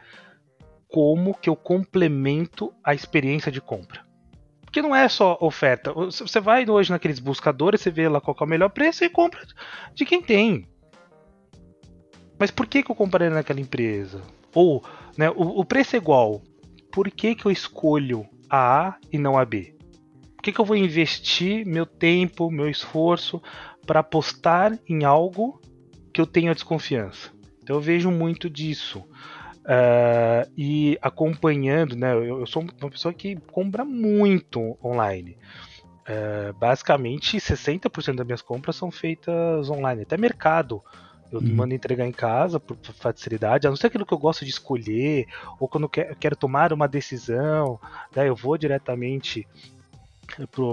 como que eu complemento a experiência de compra. Porque não é só oferta. Você vai hoje naqueles buscadores, você vê lá qual é o melhor preço e compra de quem tem. Mas por que, que eu comprei naquela empresa? Ou, né, o, o preço é igual. Por que, que eu escolho a A e não a B? Por que, que eu vou investir meu tempo, meu esforço para apostar em algo que eu tenho a desconfiança? Então eu vejo muito disso. Uh, e acompanhando, né? Eu, eu, sou uma pessoa que compra muito online. Uh, basicamente, 60% das minhas compras são feitas online, até mercado. Eu uhum. mando entregar em casa por facilidade, a não ser aquilo que eu gosto de escolher, ou quando eu quero tomar uma decisão, né, eu vou diretamente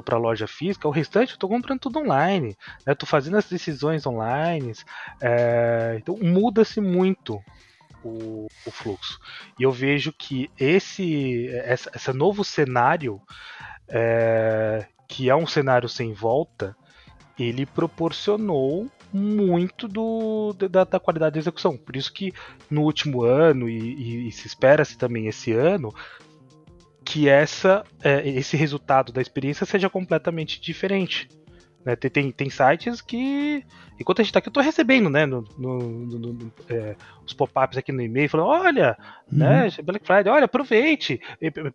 para a loja física, o restante eu estou comprando tudo online, né, estou fazendo as decisões online, é, então muda-se muito o, o fluxo. E eu vejo que esse, essa, esse novo cenário, é, que é um cenário sem volta, ele proporcionou muito do, da, da, qualidade da execução. Por isso que no último ano, e, e, e se espera-se também esse ano, que essa, é, esse resultado da experiência seja completamente diferente. Né? Tem, tem, tem, sites que, enquanto a gente está aqui, eu estou recebendo né, no, no, no, no é, os pop-ups aqui no e-mail, falando: olha, uhum. né, Black Friday, olha, aproveite,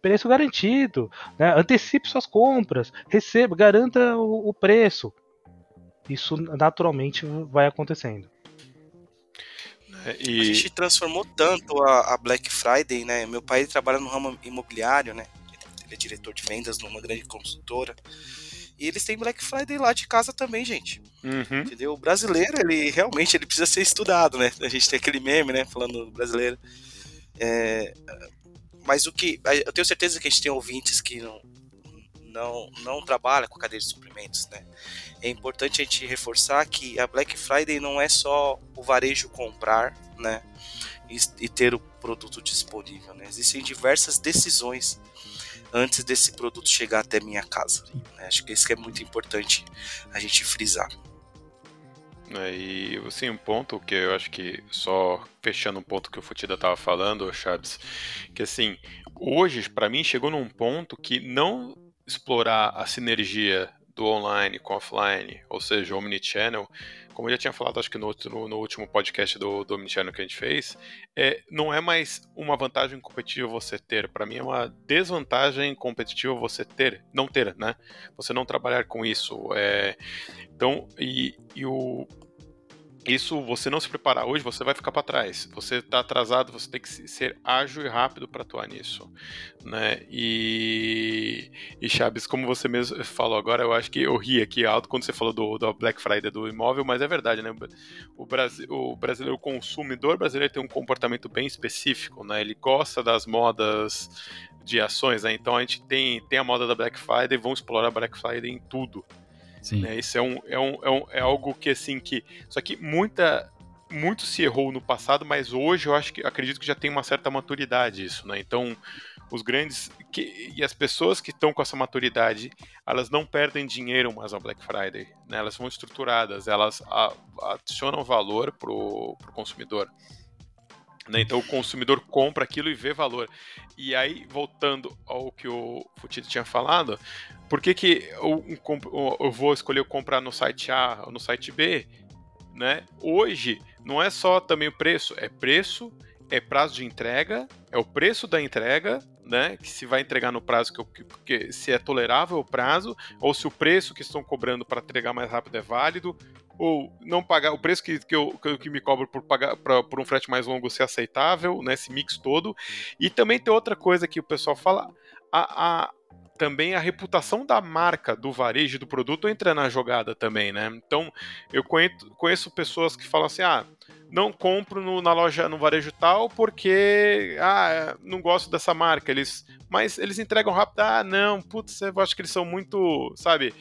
preço garantido, né, antecipe suas compras, receba, garanta o, o preço. Isso naturalmente vai acontecendo. É, e... A gente transformou tanto a, a, Black Friday, né? Meu pai trabalha no ramo imobiliário, né? Ele é diretor de vendas numa grande consultora. E eles têm Black Friday lá de casa também, gente. Uhum. Entendeu? O brasileiro, ele realmente ele precisa ser estudado, né? A gente tem aquele meme, né? Falando do brasileiro. É, mas o que. Eu tenho certeza que a gente tem ouvintes que não, não, não trabalham com cadeia de suprimentos, né? É importante a gente reforçar que a Black Friday não é só o varejo comprar, né? E, e ter o produto disponível, né? Existem diversas decisões antes desse produto chegar até minha casa. Né? Acho que isso é muito importante a gente frisar. É, e assim, um ponto que eu acho que só fechando um ponto que o Futida estava falando, Chaves, que assim, hoje para mim chegou num ponto que não explorar a sinergia do online com offline, ou seja, omnichannel, como eu já tinha falado, acho que no, no, no último podcast do, do Omnichannel que a gente fez, é, não é mais uma vantagem competitiva você ter. Para mim é uma desvantagem competitiva você ter, não ter, né? Você não trabalhar com isso. É, então, e, e o, isso você não se preparar hoje, você vai ficar para trás. Você está atrasado, você tem que ser ágil e rápido para atuar nisso, né? E, e Chaves, como você mesmo falou agora, eu acho que eu ri aqui alto quando você falou do, do Black Friday do imóvel, mas é verdade, né? O, Brasil, o brasileiro consumidor brasileiro tem um comportamento bem específico, né? Ele gosta das modas de ações, né? Então a gente tem, tem a moda da Black Friday, vão explorar a Black Friday em tudo. Sim. Né? Isso é, um, é, um, é, um, é algo que, assim, que. Só que muita. Muito se errou no passado, mas hoje eu acho que acredito que já tem uma certa maturidade isso, né? Então, os grandes que, e as pessoas que estão com essa maturidade, elas não perdem dinheiro mais ao Black Friday, né? Elas são estruturadas, elas a, adicionam valor pro, pro consumidor. Né? Então o consumidor compra aquilo e vê valor. E aí, voltando ao que o Futito tinha falado, por que, que eu, eu, vou escolher comprar no site A ou no site B? Né? Hoje, não é só também o preço, é preço, é prazo de entrega, é o preço da entrega, né? Que se vai entregar no prazo que, eu, que, que se é tolerável o prazo, ou se o preço que estão cobrando para entregar mais rápido é válido, ou não pagar o preço que, que, eu, que, me cobro por pagar pra, por um frete mais longo ser aceitável, né, esse mix todo. E também tem outra coisa que o pessoal fala, a, a também a reputação da marca, do varejo, do produto entra na jogada também, né? Então, eu conheço, conheço pessoas que falam assim, ah, não compro no, na loja, no varejo tal, porque ah, não gosto dessa marca. Eles, mas eles entregam rápido. Ah, não, putz, eu acho que eles são muito, sabe?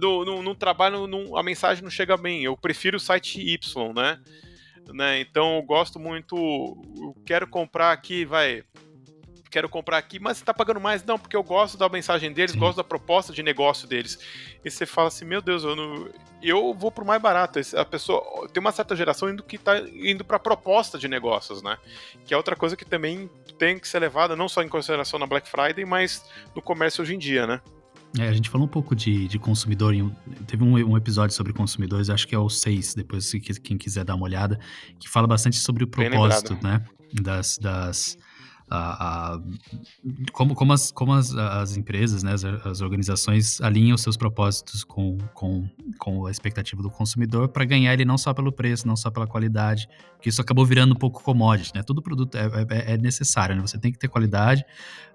no, no, no trabalho, no, a mensagem não chega bem. Eu prefiro o site Y, né? né? Então eu gosto muito, eu quero comprar aqui, vai, quero comprar aqui, mas você tá pagando mais? Não, porque eu gosto da mensagem deles, Sim. gosto da proposta de negócio deles. E você fala assim, meu Deus, eu, não, eu vou pro mais barato. A pessoa tem uma certa geração indo que tá indo para proposta de negócios, né? Que é outra coisa que também tem que ser levada não só em consideração na Black Friday, mas no comércio hoje em dia, né? É, a gente falou um pouco de, de consumidor, em, teve um, um, episódio sobre consumidores, acho que é o 6, depois se quem quiser dar uma olhada, que fala bastante sobre o propósito, né, das, das, a, a, como, como, as, como as, as empresas, né, as, as organizações alinham seus propósitos com, com, com a expectativa do consumidor para ganhar ele não só pelo preço, não só pela qualidade, que isso acabou virando um pouco commodity, né? Todo produto é, é, é necessário, né? Você tem que ter qualidade,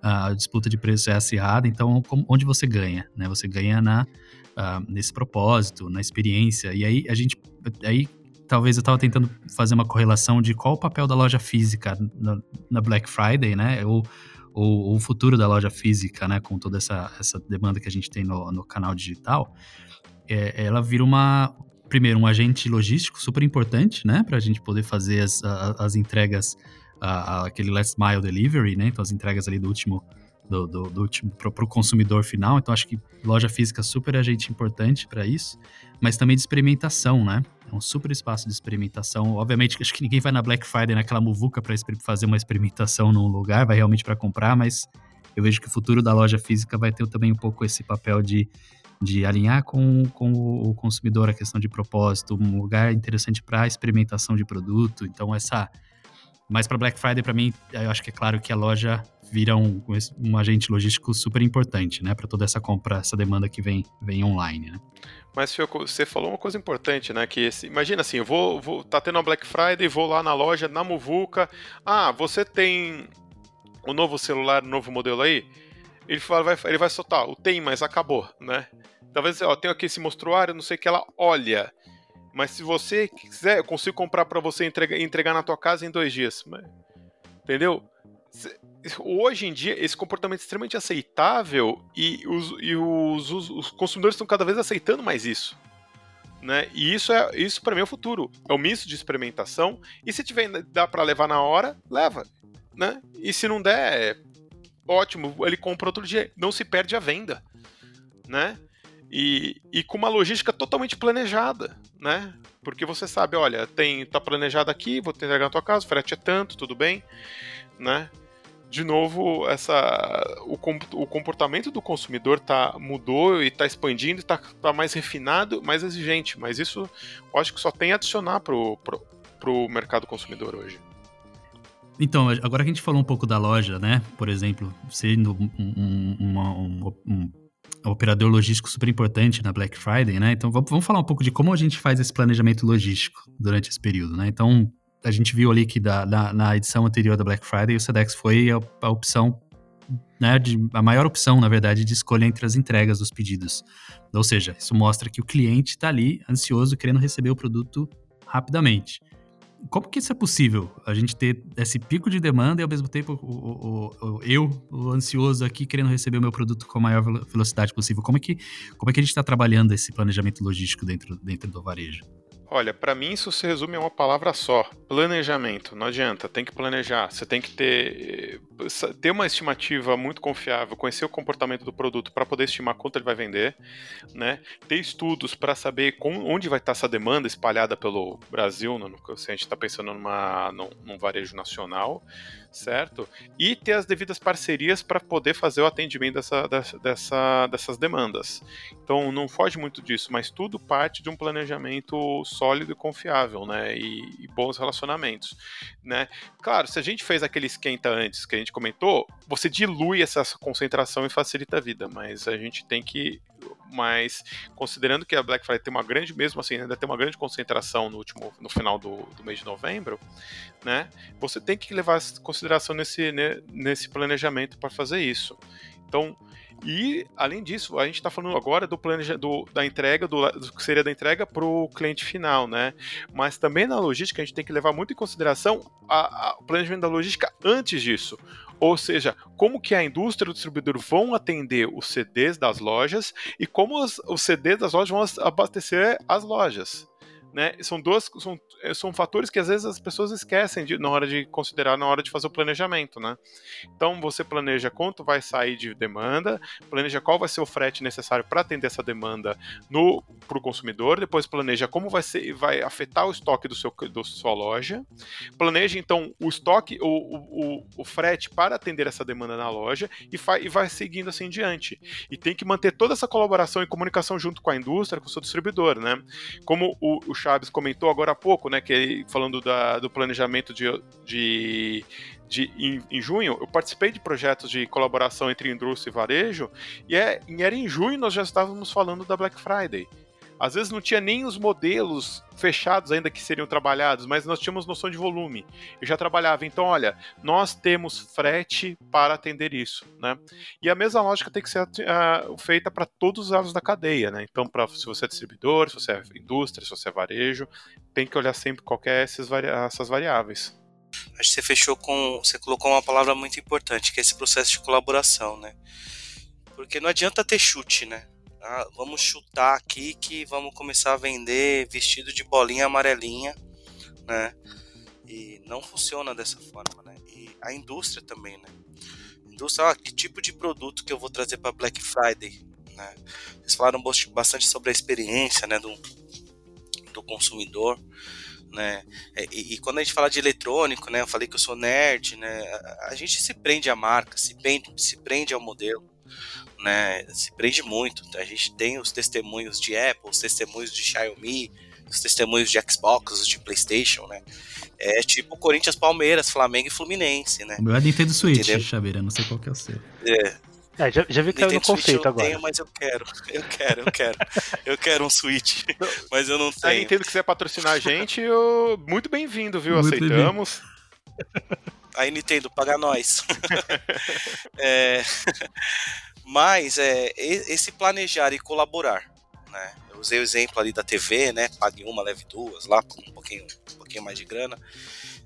a disputa de preço é acirrada, então como, onde você ganha, né? Você ganha na, uh, nesse propósito, na experiência, e aí a gente, aí talvez eu estava tentando fazer uma correlação de qual o papel da loja física na, na Black Friday, né? Ou, ou, o futuro da loja física, né? Com toda essa, essa demanda que a gente tem no, no canal digital. É, ela vira uma, primeiro, um agente logístico super importante, né? Para a gente poder fazer as, as, as entregas, a, a, aquele last mile delivery, né? Então, as entregas ali do último do, do, do último para o consumidor final. Então acho que loja física super agente importante para isso, mas também de experimentação, né? É um super espaço de experimentação. Obviamente, acho que ninguém vai na Black Friday naquela muvuca para fazer uma experimentação num lugar, vai realmente para comprar, mas eu vejo que o futuro da loja física vai ter também um pouco esse papel de, de alinhar com, com o consumidor a questão de propósito, um lugar interessante para experimentação de produto. Então, essa. Mas para Black Friday, para mim, eu acho que é claro que a loja vira um, um agente logístico super importante, né? Para toda essa compra, essa demanda que vem, vem online, né? Mas você falou uma coisa importante, né? Que esse, imagina assim, eu vou, vou tá tendo a Black Friday, vou lá na loja, na Muvuca. Ah, você tem o um novo celular, um novo modelo aí? Ele, fala, vai, ele vai soltar, o tem, mas acabou, né? Talvez, ó, tenho aqui esse mostruário, não sei o que ela olha. Mas se você quiser, eu consigo comprar para você entregar, entregar na tua casa em dois dias. Entendeu? hoje em dia, esse comportamento é extremamente aceitável e os, e os, os, os consumidores estão cada vez aceitando mais isso. Né? E isso é isso para mim é o futuro. É o misto de experimentação. E se tiver dá para levar na hora, leva, né? E se não der, é ótimo, ele compra outro dia, não se perde a venda, né? E, e com uma logística totalmente planejada, né? Porque você sabe, olha, tem tá planejado aqui, vou te entregar na tua casa, frete é tanto, tudo bem, né? de novo, essa, o, o comportamento do consumidor tá, mudou e está expandindo, está tá mais refinado, mais exigente. Mas isso eu acho que só tem a adicionar pro, pro, pro mercado consumidor hoje. Então, agora que a gente falou um pouco da loja, né? Por exemplo, sendo um, um, um, um, operador logístico super importante na Black Friday, né? Então, vamos falar um pouco de como a gente faz esse planejamento logístico durante esse período, né? Então, a gente viu ali que da, na, edição anterior da Black Friday, o Sedex foi a, a opção, né, de, a maior opção, na verdade, de escolha entre as entregas dos pedidos. Ou seja, isso mostra que o cliente está ali ansioso, querendo receber o produto rapidamente. Como que isso é possível? A gente ter esse pico de demanda e ao mesmo tempo o, o, o, eu, o ansioso aqui, querendo receber o meu produto com a maior velocidade possível. Como é que, como é que a gente está trabalhando esse planejamento logístico dentro, dentro do varejo? Olha, para mim isso se resume a uma palavra só: planejamento. Não adianta, tem que planejar. Você tem que ter, eh, ter uma estimativa muito confiável, conhecer o comportamento do produto para poder estimar quanto ele vai vender, né? Ter estudos para saber com, onde vai estar essa demanda espalhada pelo Brasil, no, se a gente está pensando numa, num, num varejo nacional, certo? E ter as devidas parcerias para poder fazer o atendimento dessa, dessa, dessas demandas. Então não foge muito disso, mas tudo parte de um planejamento sólido e confiável, né? E, e bons relacionamentos, né? Claro, se a gente fez aquele esquenta antes que a gente comentou, você dilui essa concentração e facilita a vida, mas a gente tem que mas considerando que a Black Friday tem uma grande, mesmo assim, ainda tem uma grande concentração no último, no final do, do mês de novembro, né? Você tem que levar em consideração nesse, né, nesse planejamento para fazer isso. Então, e além disso, a gente está falando agora do planeja, do, da entrega, do, do que seria da entrega para o cliente final, né? Mas também na logística a gente tem que levar muito em consideração o planejamento da logística antes disso. Ou seja, como que a indústria e o distribuidor vão atender os CDs das lojas e como os, os CDs das lojas vão abastecer as lojas. Né? São duas são, eh, são fatores que às vezes as pessoas esquecem de, na hora de considerar na hora de fazer o planejamento, né? Então você planeja quanto vai sair de demanda, planeja qual vai ser o frete necessário para atender essa demanda no para o consumidor, depois planeja como vai ser vai afetar o estoque do seu da sua loja, planeja então o estoque o, o, o frete para atender essa demanda na loja e, e vai seguindo assim diante. E tem que manter toda essa colaboração e comunicação junto com a indústria, com o seu distribuidor, né? Como o, o Chaves comentou agora há pouco, né, que falando da, do planejamento de, de, de em, em, junho, eu participei de projetos de colaboração entre indústria e varejo, e, é, e era em junho nós já estávamos falando da Black Friday. Às vezes não tinha nem os modelos fechados ainda que seriam trabalhados, mas nós tínhamos noção de volume. Eu já trabalhava, então, olha, nós temos frete para atender isso, né? E a mesma lógica tem que ser uh, feita para todos os lados da cadeia, né? Então, pra, se você é distribuidor, se você é indústria, se você é varejo, tem que olhar sempre qualquer essas variáveis. Acho que você fechou com. Você colocou uma palavra muito importante, que é esse processo de colaboração, né? Porque não adianta ter chute, né? Ah, vamos chutar aqui que vamos começar a vender vestido de bolinha amarelinha, né? E não funciona dessa forma, né? E a indústria também, né? Indústria, ah, que tipo de produto que eu vou trazer para Black Friday, né? Vocês falaram bastante sobre a experiência, né, do, do consumidor, né? É, e, e, quando a gente fala de eletrônico, né? Eu falei que eu sou nerd, né? A, a gente se prende à marca, se prende, se prende ao modelo, né? Se prende muito. A gente tem os testemunhos de Apple, os testemunhos de Xiaomi, os testemunhos de Xbox, os de PlayStation, né? É tipo Corinthians, Palmeiras, Flamengo e Fluminense, né? O meu é Nintendo Switch, Entendeu? Chaveira, não sei qual que é o seu. É. É, já, já vi que é no conceito eu agora. Tenho, mas eu quero, eu quero, eu quero. eu quero um Switch, mas eu não tenho. Se a Nintendo quiser patrocinar a gente, eu... muito bem-vindo, viu? Muito Aceitamos. Bem Aí, Nintendo, paga nós. é... Mas é, esse planejar e colaborar, né? Eu usei o exemplo ali da TV, né? Pague uma, leve duas, lá um pouquinho, um pouquinho mais de grana.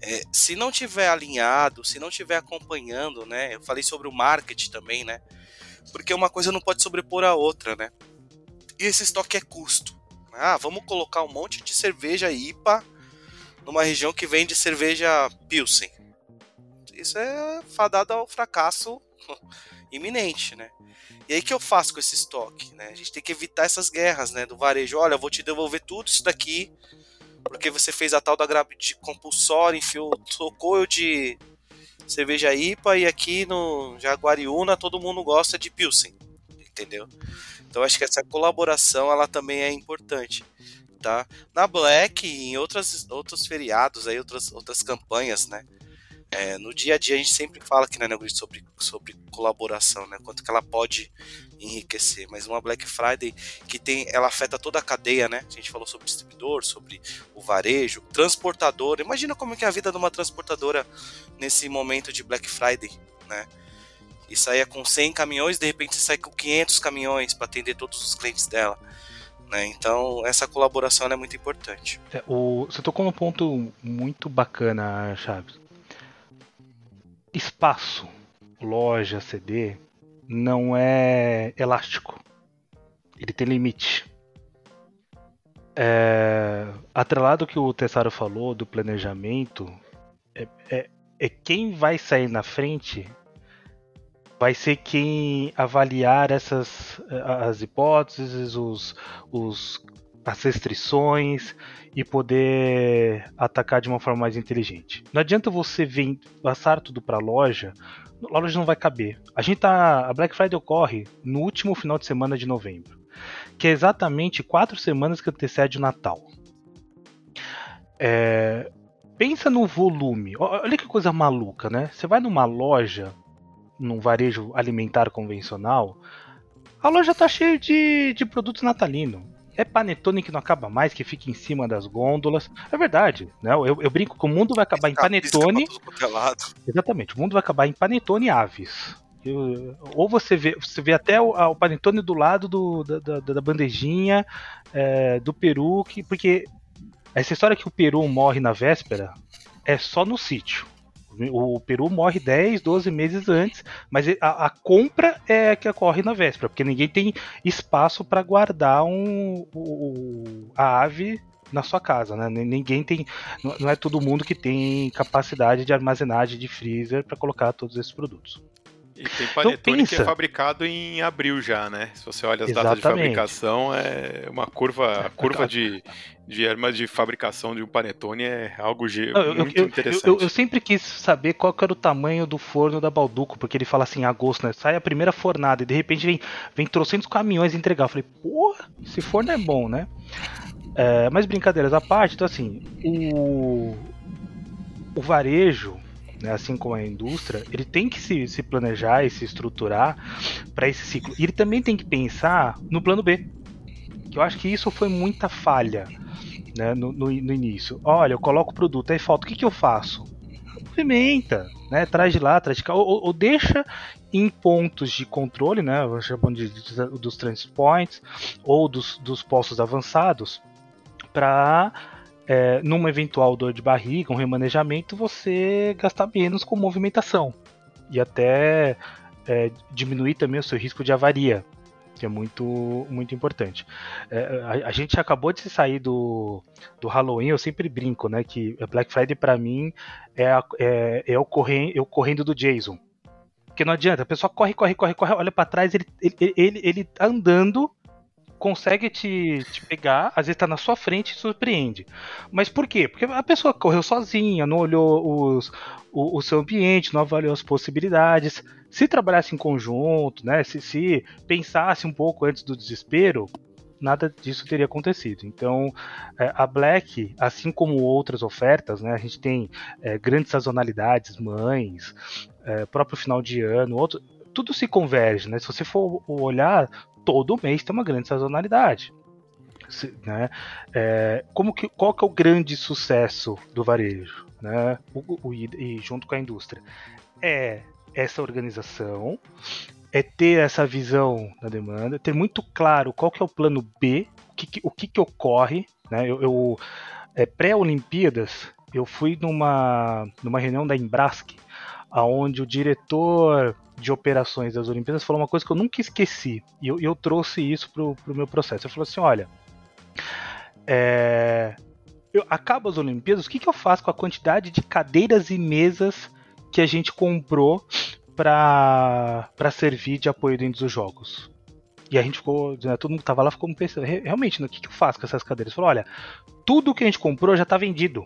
É, se não tiver alinhado, se não tiver acompanhando, né? Eu falei sobre o marketing também, né? Porque uma coisa não pode sobrepor a outra, né? E esse estoque é custo. Ah, vamos colocar um monte de cerveja IPA numa região que vende cerveja Pilsen. Isso é fadado ao fracasso iminente, né? E aí que eu faço com esse estoque, né? A gente tem que evitar essas guerras, né? Do varejo. Olha, eu vou te devolver tudo isso daqui porque você fez a tal da grave de compulsório, enfiou, tocou de cerveja IPA e aqui no Jaguariúna todo mundo gosta de Pilsen, entendeu? Então acho que essa colaboração ela também é importante, tá? Na Black e em outras, outros feriados aí, outras, outras campanhas, né? É, no dia a dia a gente sempre fala aqui na né, sobre, sobre colaboração, né? Quanto que ela pode enriquecer. Mas uma Black Friday que tem, ela afeta toda a cadeia, né? A gente falou sobre distribuidor, sobre o varejo, transportador. Imagina como é a vida de uma transportadora nesse momento de Black Friday, né? E saia com 100 caminhões, de repente sai com 500 caminhões para atender todos os clientes dela. Né? Então, essa colaboração é muito importante. É, o, você tocou num ponto muito bacana, Chaves espaço, loja, CD, não é elástico. Ele tem limite. É, atrelado que o Tessaro falou do planejamento, é, é, é, quem vai sair na frente vai ser quem avaliar essas as hipóteses, os, os as restrições e poder atacar de uma forma mais inteligente. Não adianta você vir, passar tudo para a loja, a loja não vai caber. A gente tá, a Black Friday ocorre no último final de semana de novembro, que é exatamente quatro semanas que antecede o Natal. É, pensa no volume. Olha que coisa maluca, né? Você vai numa loja, num varejo alimentar convencional, a loja tá cheia de, de produtos natalinos é panetone que não acaba mais, que fica em cima das gôndolas. É verdade, né? Eu, eu brinco que o mundo vai acabar em panetone. Exatamente, o mundo vai acabar em panetone e aves. Eu, ou você vê, você vê até o, o panetone do lado do, da, da, da bandejinha é, do peru, que, porque essa história que o peru morre na véspera é só no sítio. O Peru morre 10, 12 meses antes, mas a, a, compra é que ocorre na véspera, porque ninguém tem espaço para guardar um, a ave na sua casa, né? Ninguém tem, não é todo mundo que tem capacidade de armazenagem de freezer para colocar todos esses produtos. E tem então, panetone então, que é fabricado em abril já, né? Se você olha as Exatamente. datas de fabricação, é uma curva, a curva de, de arma de fabricação de um panetone é algo Não, muito eu, interessante. Eu, eu, sempre quis saber qual era o tamanho do forno da Balduco, porque ele fala assim, em agosto, né? Sai a primeira fornada e de repente vem, vem trocentos caminhões entregar. Eu falei, porra, esse forno é bom, né? É, mas brincadeiras à parte, então assim, o, o varejo né, assim como a indústria, ele tem que se, se planejar e se estruturar para esse ciclo. E ele também tem que pensar no plano B. Que eu acho que isso foi muita falha né, no, no, no início. Olha, eu coloco o produto, aí falta, o que, que eu faço? Movimenta, né, traz de lá, traz de cá, ou, ou deixa em pontos de controle, né, chamando de, dos transit points, ou dos, dos postos avançados, para é, numa eventual dor de barriga, um remanejamento, você gastar menos com movimentação e até é, diminuir também o seu risco de avaria, que é muito, muito importante. É, a, a, gente acabou de sair do, do Halloween, eu sempre brinco, né, que Black Friday para mim é, a, é, é, o correndo, é o correndo do Jason. Porque não adianta, a pessoa corre, corre, corre, corre, olha para trás, ele, ele, ele, ele tá andando consegue te, te pegar, às vezes tá na sua frente e surpreende. Mas por quê? Porque a pessoa correu sozinha, não olhou os, o, o seu ambiente, não avaliou as possibilidades. Se trabalhasse em conjunto, né, se, se pensasse um pouco antes do desespero, nada disso teria acontecido. Então, é, a Black, assim como outras ofertas, né, a gente tem é, grandes sazonalidades, mães, é, próprio final de ano, outro, tudo se converge, né? Se você for olhar, todo mês tem uma grande sazonalidade. Né? É, como que, qual que é o grande sucesso do varejo? Né? O, o, e junto com a indústria? É essa organização, é ter essa visão da demanda, ter muito claro qual que é o plano B, o que, o que, que ocorre. Né? Eu, eu é, pré-Olimpíadas, eu fui numa, numa reunião da Embrasc, aonde o diretor de operações das Olimpíadas falou uma coisa que eu nunca esqueci. E eu, eu trouxe isso pro, pro meu processo. Ele falou assim: olha, é, eu acabo as Olimpíadas, o que, que eu faço com a quantidade de cadeiras e mesas que a gente comprou para servir de apoio dentro dos jogos? E a gente ficou, né, todo mundo que tava lá ficou pensando, realmente, no que, que eu faço com essas cadeiras? Falou, olha, tudo que a gente comprou já está vendido.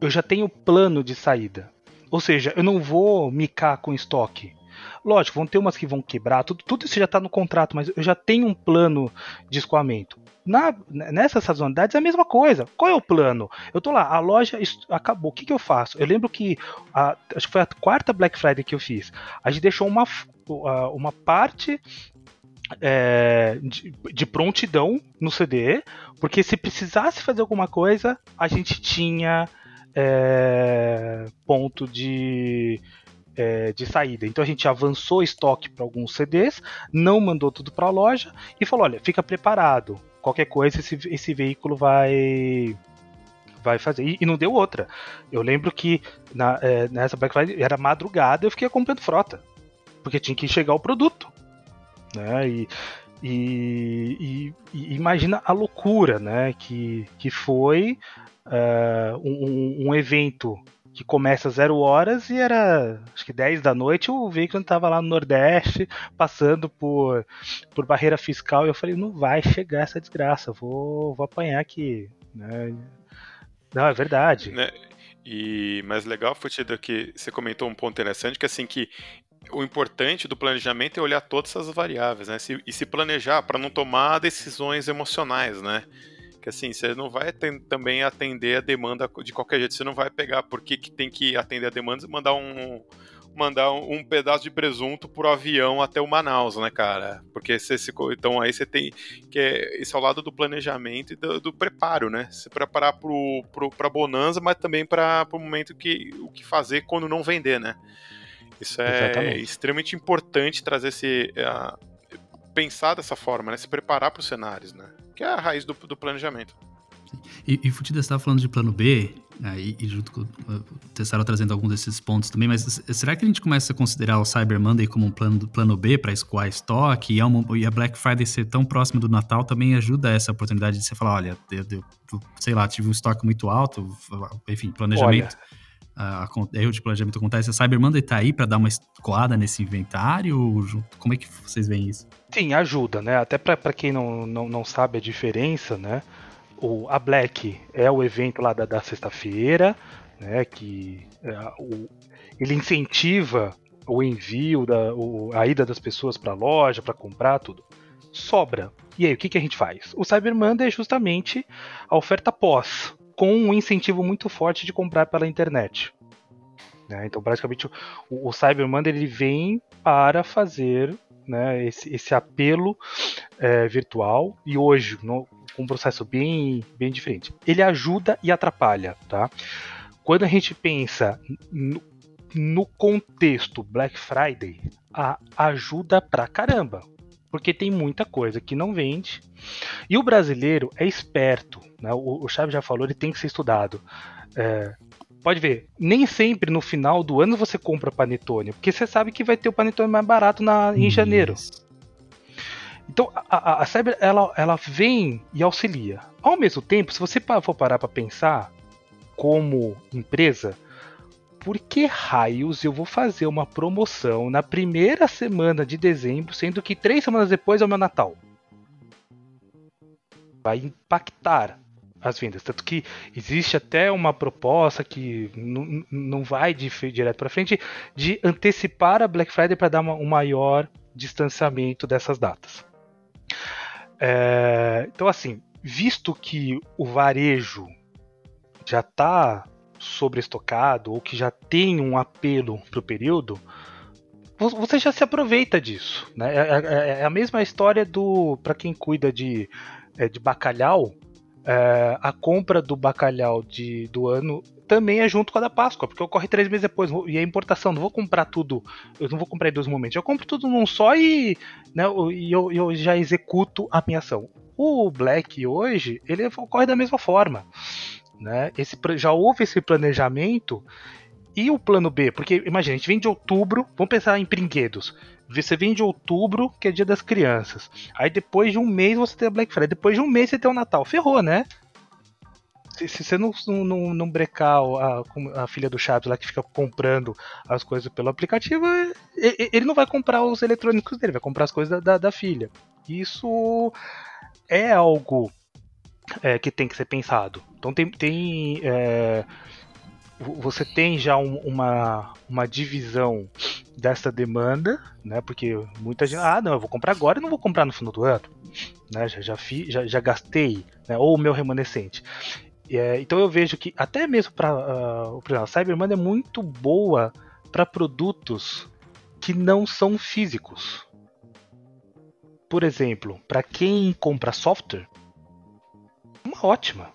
Eu já tenho plano de saída. Ou seja, eu não vou micar com estoque. Lógico, vão ter umas que vão quebrar, tudo, tudo isso já está no contrato, mas eu já tenho um plano de escoamento. Na, nessas sazonalidades é a mesma coisa. Qual é o plano? Eu tô lá, a loja acabou. O que, que eu faço? Eu lembro que a, acho que foi a quarta Black Friday que eu fiz. A gente deixou uma, uma parte é, de, de, prontidão no CD, porque se precisasse fazer alguma coisa, a gente tinha é, ponto de, é, de saída. Então a gente avançou estoque para alguns CDs, não mandou tudo para a loja e falou: olha, fica preparado. Qualquer coisa esse, esse veículo vai vai fazer. E, e, não deu outra. Eu lembro que na, é, nessa Black Friday era madrugada eu fiquei comprando frota. Porque tinha que chegar o produto. Né? E, e, e, e, imagina a loucura né? que, que foi uh, um, um, evento que começa às zero horas e era acho que 10 da noite o veículo estava lá no Nordeste passando por, por barreira fiscal e eu falei não vai chegar essa desgraça vou, vou apanhar aqui né? não é verdade né? e mais legal foi que você comentou um ponto interessante que assim que o importante do planejamento é olhar todas essas variáveis né? Se, e se planejar para não tomar decisões emocionais né que assim, você não vai também atender a demanda de qualquer jeito, você não vai pegar porque que tem que atender a demanda e mandar um mandar um, pedaço de presunto por avião até o Manaus, né, cara? Porque você se, então aí você tem que é, esse é o lado do planejamento e do, do preparo, né? Se preparar pro, pro, pra bonança, mas também para o momento que o que fazer quando não vender, né? Isso é Exatamente. extremamente importante trazer esse pensar dessa forma, né? Se preparar para os cenários, né? Que é a raiz do, do planejamento. E, e Futida, você estava falando de plano B, né, e, e, junto com o Tessaro trazendo alguns desses pontos também, mas será que a gente começa a considerar o Cyber Monday como um plano, plano B para escoar estoque? E, é uma, e, a Black Friday ser tão próxima do Natal também ajuda essa oportunidade de você falar, olha, eu, eu, sei lá, tive um estoque muito alto, enfim, planejamento. Olha erro de planejamento acontece, a Cyber Monday tá aí para dar uma escoada nesse inventário? Como é que vocês veem isso? Sim, ajuda, né? Até para quem não, não, não sabe a diferença, né? O, a Black é o evento lá da, da sexta-feira, né? Que é, o, ele incentiva o envio, da, o, a ida das pessoas para a loja, para comprar tudo. Sobra. E aí, o que, que a gente faz? O Cyber Monday é justamente a oferta pós, com um incentivo muito forte de comprar pela internet. Né? Então, praticamente, o, o Cyber Monday ele vem para fazer né, esse, esse apelo é, virtual e hoje, no, com um processo bem, bem diferente. Ele ajuda e atrapalha. Tá? Quando a gente pensa no, no contexto Black Friday, a, ajuda pra caramba porque tem muita coisa que não vende. E o brasileiro é esperto, né? o, o Chaves já falou, ele tem que ser estudado. É, pode ver, nem sempre no final do ano você compra panetone, porque você sabe que vai ter o panetone mais barato na, em janeiro. Então a, a, a Cyber ela, ela vem e auxilia. Ao mesmo tempo, se você for parar para pensar como empresa, por que raios eu vou fazer uma promoção na primeira semana de dezembro, sendo que três semanas depois é o meu Natal? Vai impactar as vendas. Tanto que existe até uma proposta que não vai de, direto para frente de antecipar a Black Friday para dar um maior distanciamento dessas datas. É, então, assim, visto que o varejo já está sobreestocado ou que já tem um apelo para o período, você já se aproveita disso. Né? É, é, é a mesma história do para quem cuida de, é, de bacalhau. É, a compra do bacalhau de, do ano também é junto com a da Páscoa, porque ocorre três meses depois. E a importação, não vou comprar tudo, eu não vou comprar em dois momentos, eu compro tudo num só e, né, eu, eu já executo a minha ação. O Black hoje, ele ocorre da mesma forma. Né? Esse, já houve esse planejamento e o plano B, porque imagina, a gente vem de outubro, vamos pensar em brinquedos. Você vem de outubro, que é dia das crianças. Aí depois de um mês você tem a Black Friday. Depois de um mês você tem o Natal. Ferrou, né? Se, se você não, não, não brecar a, a filha do Chaves lá que fica comprando as coisas pelo aplicativo, ele não vai comprar os eletrônicos dele, vai comprar as coisas da, da, filha. Isso é algo é, que tem que ser pensado. Então tem, tem é, você tem já um, uma, uma divisão dessa demanda, né? Porque muita gente, ah, não, eu vou comprar agora e não vou comprar no final do ano, né? Já já, fi, já, já gastei, né? Ou o meu remanescente. É, então eu vejo que até mesmo para uh, a Cyber Monday é muito boa para produtos que não são físicos. Por exemplo, para quem compra software, uma ótima.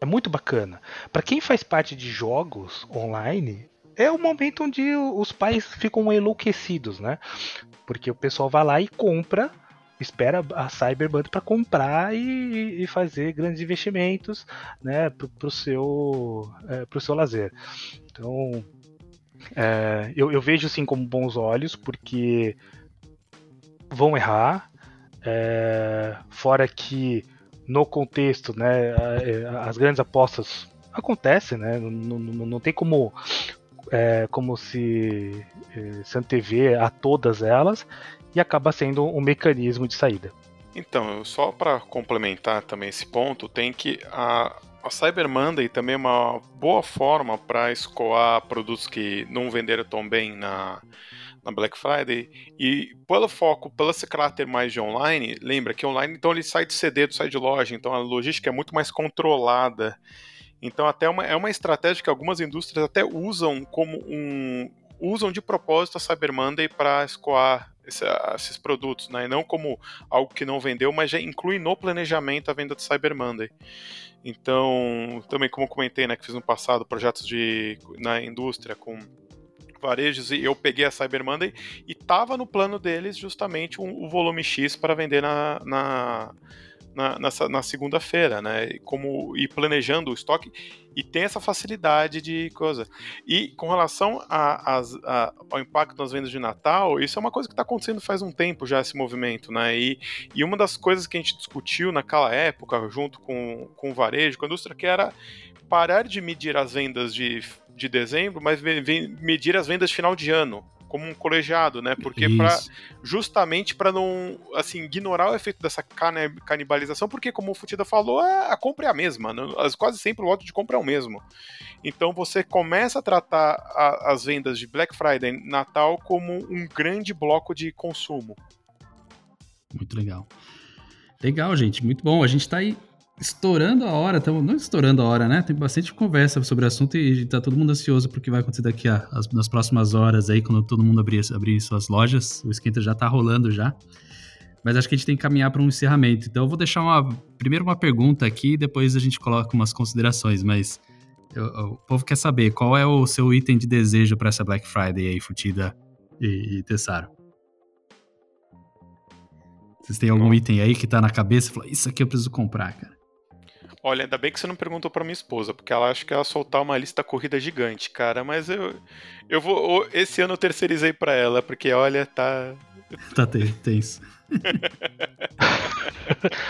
É muito bacana. Para quem faz parte de jogos online, é o momento onde os pais ficam enlouquecidos, né? Porque o pessoal vai lá e compra, espera a Cyberband para comprar e, e, fazer grandes investimentos, né, para o seu, é, pro seu lazer. Então, é, eu, eu, vejo assim como bons olhos, porque vão errar, é, fora que no contexto, né, é, as grandes apostas acontecem, né, não, não, não tem como, é, como se, é, se antever a todas elas e acaba sendo um mecanismo de saída. Então, só para complementar também esse ponto, tem que a, a Cyber Monday também é uma boa forma para escoar produtos que não venderam tão bem na, na Black Friday. E pelo foco, pelo esse caráter mais de online, lembra que online então ele sai de CD, sai de loja, então a logística é muito mais controlada. Então até uma, é uma estratégia que algumas indústrias até usam como um usam de propósito a Cyber Monday para escoar esse, esses produtos, né? E não como algo que não vendeu, mas já inclui no planejamento a venda de Cyber Monday. Então, também como comentei, né, que fiz no passado projetos de na indústria com varejos e eu peguei a Cyber Monday e tava no plano deles justamente um, o volume X para vender na, na, na, na, na segunda-feira, né? Como ir planejando o estoque e tem essa facilidade de coisa. E com relação a, a, a, ao impacto nas vendas de Natal, isso é uma coisa que está acontecendo faz um tempo já esse movimento, né? E, e uma das coisas que a gente discutiu naquela época, junto com, com o varejo, com a indústria, que era parar de medir as vendas de, de dezembro, mas medir as vendas de final de ano como um colegiado, né? Porque para justamente para não assim ignorar o efeito dessa canibalização, porque como o Futida falou, a compra é a mesma, né? quase sempre o lote de compra é o mesmo. Então você começa a tratar a, as vendas de Black Friday, Natal como um grande bloco de consumo. Muito legal. Legal, gente, muito bom. A gente está aí estourando a hora, estamos não estourando a hora, né? Tem bastante conversa sobre o assunto e tá todo mundo ansioso porque que vai acontecer daqui a, as, nas próximas horas aí, quando todo mundo abrir, abrir suas lojas. O esquenta já tá rolando já. Mas acho que a gente tem que caminhar para um encerramento. Então eu vou deixar uma primeiro uma pergunta aqui, depois a gente coloca umas considerações, mas eu, o povo quer saber qual é o seu item de desejo para essa Black Friday aí, Futida e, e Tessaro. Vocês têm algum item aí que tá na cabeça e fala, isso aqui eu preciso comprar, cara? Olha, ainda bem que você não perguntou para minha esposa, porque ela acha que ela soltar uma lista corrida gigante, cara. Mas eu, eu vou. Esse ano eu terceirizei para ela, porque olha, tá. Tá tenso.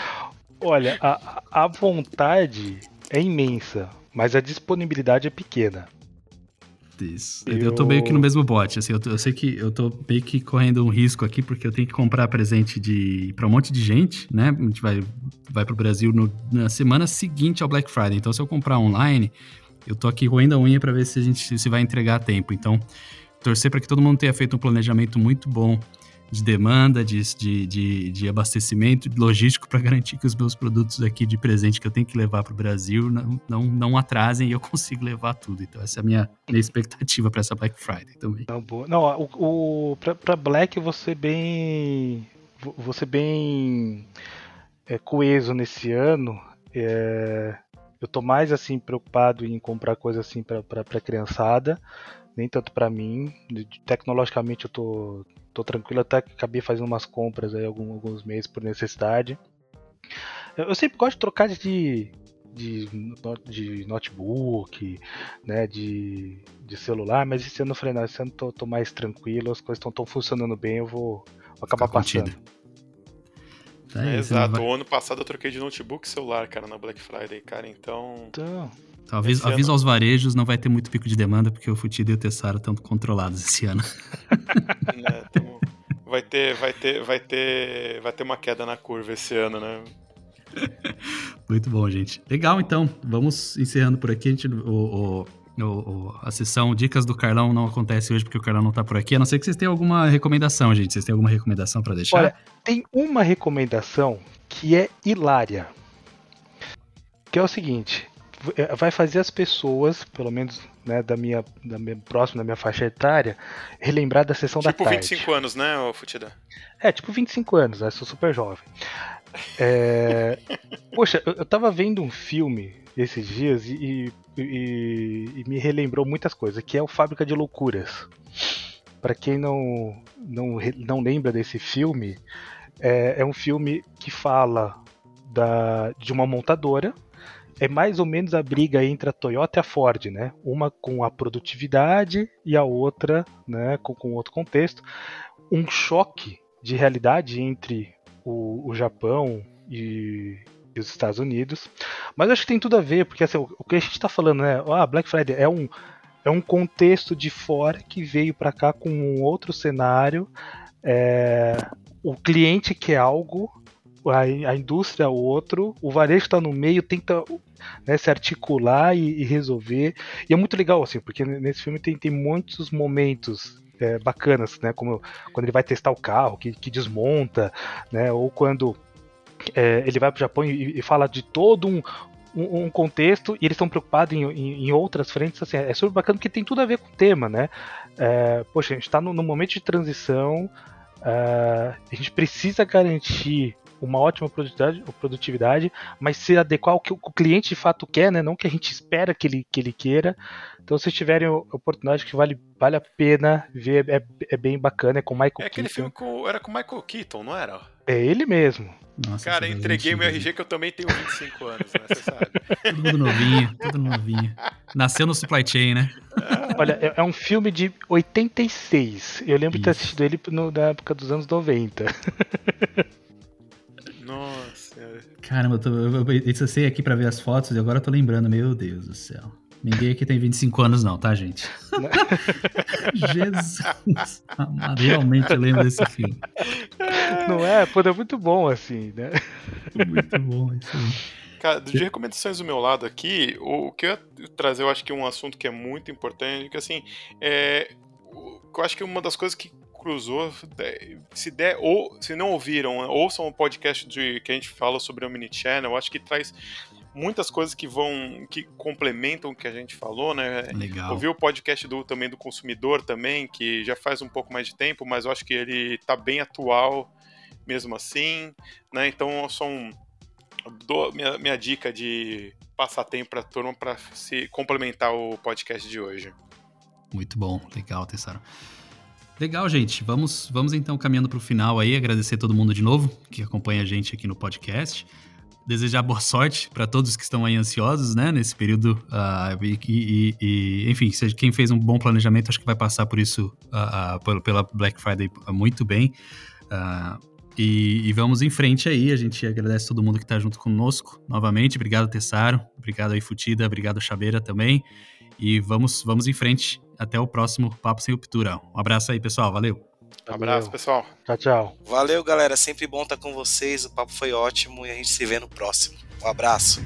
olha, a, a vontade é imensa, mas a disponibilidade é pequena. Eu... eu tô meio que no mesmo bote, assim, eu, tô, eu, sei que eu tô meio que correndo um risco aqui, porque eu tenho que comprar presente de para um monte de gente, né? A gente vai, vai pro Brasil no, na semana seguinte ao Black Friday. Então, se eu comprar online, eu tô aqui roendo a unha para ver se a gente se vai entregar a tempo. Então, torcer para que todo mundo tenha feito um planejamento muito bom de demanda, de, de, de, de abastecimento logístico para garantir que os meus produtos aqui de presente que eu tenho que levar para o Brasil não, não, não atrasem e eu consigo levar tudo. Então, essa é a minha, minha expectativa para essa Black Friday também. Não, boa. não o, o, para Black você bem. Você bem é, coeso nesse ano. É, eu tô mais assim preocupado em comprar coisa assim para criançada, nem tanto para mim. Tecnologicamente eu tô tô tranquilo, até que acabei fazendo umas compras aí alguns, alguns meses por necessidade. Eu, eu sempre gosto de trocar de, de, de notebook, né, de, de celular, mas esse ano eu falei, não, esse ano tô, tô mais tranquilo, as coisas estão funcionando bem, eu vou, vou acabar passando. Tá é, exato, vai... o ano passado eu troquei de notebook e celular, cara, na Black Friday, cara, então... Então... Talvez então, avisa ano... aos varejos, não vai ter muito pico de demanda, porque o Futido e o Tessaro estão controlados esse ano. É, tamo... vai ter, vai ter, vai ter, vai ter uma queda na curva esse ano, né? Muito bom, gente. Legal, então. Vamos encerrando por aqui. A, gente, o, o, o, a sessão Dicas do Carlão não acontece hoje porque o Carlão não tá por aqui. A não ser que vocês tenham alguma recomendação, gente. Vocês têm alguma recomendação para deixar? Olha, tem uma recomendação que é hilária. Que é o seguinte: é, vai fazer as pessoas, pelo menos né, da, minha, da minha próxima da minha faixa etária, relembrar da sessão tipo da tarde. Tipo 25 anos, né, Futida? É, tipo 25 anos, né? Sou super jovem. É... Poxa, eu, eu tava vendo um filme esses dias e, e, e, me relembrou muitas coisas, que é o Fábrica de Loucuras. Para quem não, não, não lembra desse filme, é, é um filme que fala da, de uma montadora é mais ou menos a briga entre a Toyota e a Ford, né? Uma com a produtividade e a outra, né, com, com outro contexto. Um choque de realidade entre o, o Japão e, e, os Estados Unidos. Mas acho que tem tudo a ver, porque assim, o, que a gente está falando, né? Ah, Black Friday é um, é um contexto de fora que veio para cá com um outro cenário. É, o cliente quer algo a, a indústria o outro, o varejo está no meio, tenta né, se articular e, e, resolver. E é muito legal, assim, porque nesse filme tem, tem muitos momentos é, bacanas, né? Como quando ele vai testar o carro, que, que desmonta, né? Ou quando é, ele vai para o Japão e, e, fala de todo um, um, um contexto e eles estão preocupados em, em, em, outras frentes, assim, é super bacana porque tem tudo a ver com o tema, né? É, poxa, a gente está no, no, momento de transição, uh, a gente precisa garantir uma ótima produtividade, produtividade, mas se adequar ao que o cliente de fato quer, né? Não que a gente espera que ele, que ele queira. Então, se tiverem oportunidade que vale, vale a pena ver, é, é bem bacana, é com Michael é aquele Keaton. filme com, era com Michael Keaton, não era? É ele mesmo. Nossa, Cara, entreguei meu RG que eu também tenho 25 anos, né? Você sabe. Tudo novinho, tudo novinho. Nasceu no supply chain, né? Olha, é, é um filme de 86. Eu lembro Isso. de ter assistido ele no, na época dos anos 90. Nossa. Caramba, eu, tô, eu, eu, eu sei aqui pra ver as fotos e agora eu tô lembrando, meu Deus do céu. Ninguém aqui tem 25 anos, não, tá, gente? Jesus amado, realmente eu lembro desse filme. Não é? Pô, é muito bom assim, né? Muito bom isso aí. Cara, de recomendações do meu lado aqui, o que eu ia trazer, eu acho que é um assunto que é muito importante, que assim, é, eu acho que uma das coisas que cruzou, se der, ou se não ouviram, ouçam o podcast de, que a gente fala sobre o mini channel, eu acho que traz muitas coisas que vão que complementam o que a gente falou, né? Legal. Ouvi o podcast do também do consumidor também, que já faz um pouco mais de tempo, mas eu acho que ele tá bem atual mesmo assim, né? Então são do, minha, minha dica de passar tempo para turma para se complementar o podcast de hoje. Muito bom, legal, Tessaro. Legal, gente. Vamos, vamos então caminhando para o final aí. Agradecer todo mundo de novo que acompanha a gente aqui no podcast desejar boa sorte para todos que estão aí ansiosos, né, nesse período. Uh, e, e, e, enfim, quem fez um bom planejamento, acho que vai passar por isso, uh, uh, pela Black Friday muito bem. E, e, vamos em frente aí. A gente agradece todo mundo que está junto conosco novamente. Obrigado, Tessaro. Obrigado aí, Futida. Obrigado, Chabeira também. E vamos, vamos em frente. Até o próximo Papo Sem Ruptura. Um abraço aí, pessoal. Valeu. Um abraço, pessoal. Tchau, tchau. Valeu, galera. Sempre bom estar com vocês. O papo foi ótimo e a gente se vê no próximo. Um abraço.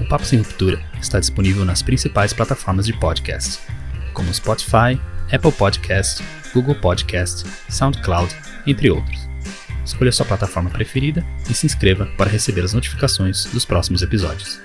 O Papo Sem Ruptura está disponível nas principais plataformas de podcast, como Spotify, Apple Podcast, Google Podcast, SoundCloud, entre outros. Escolha sua plataforma preferida e se inscreva para receber as notificações dos próximos episódios.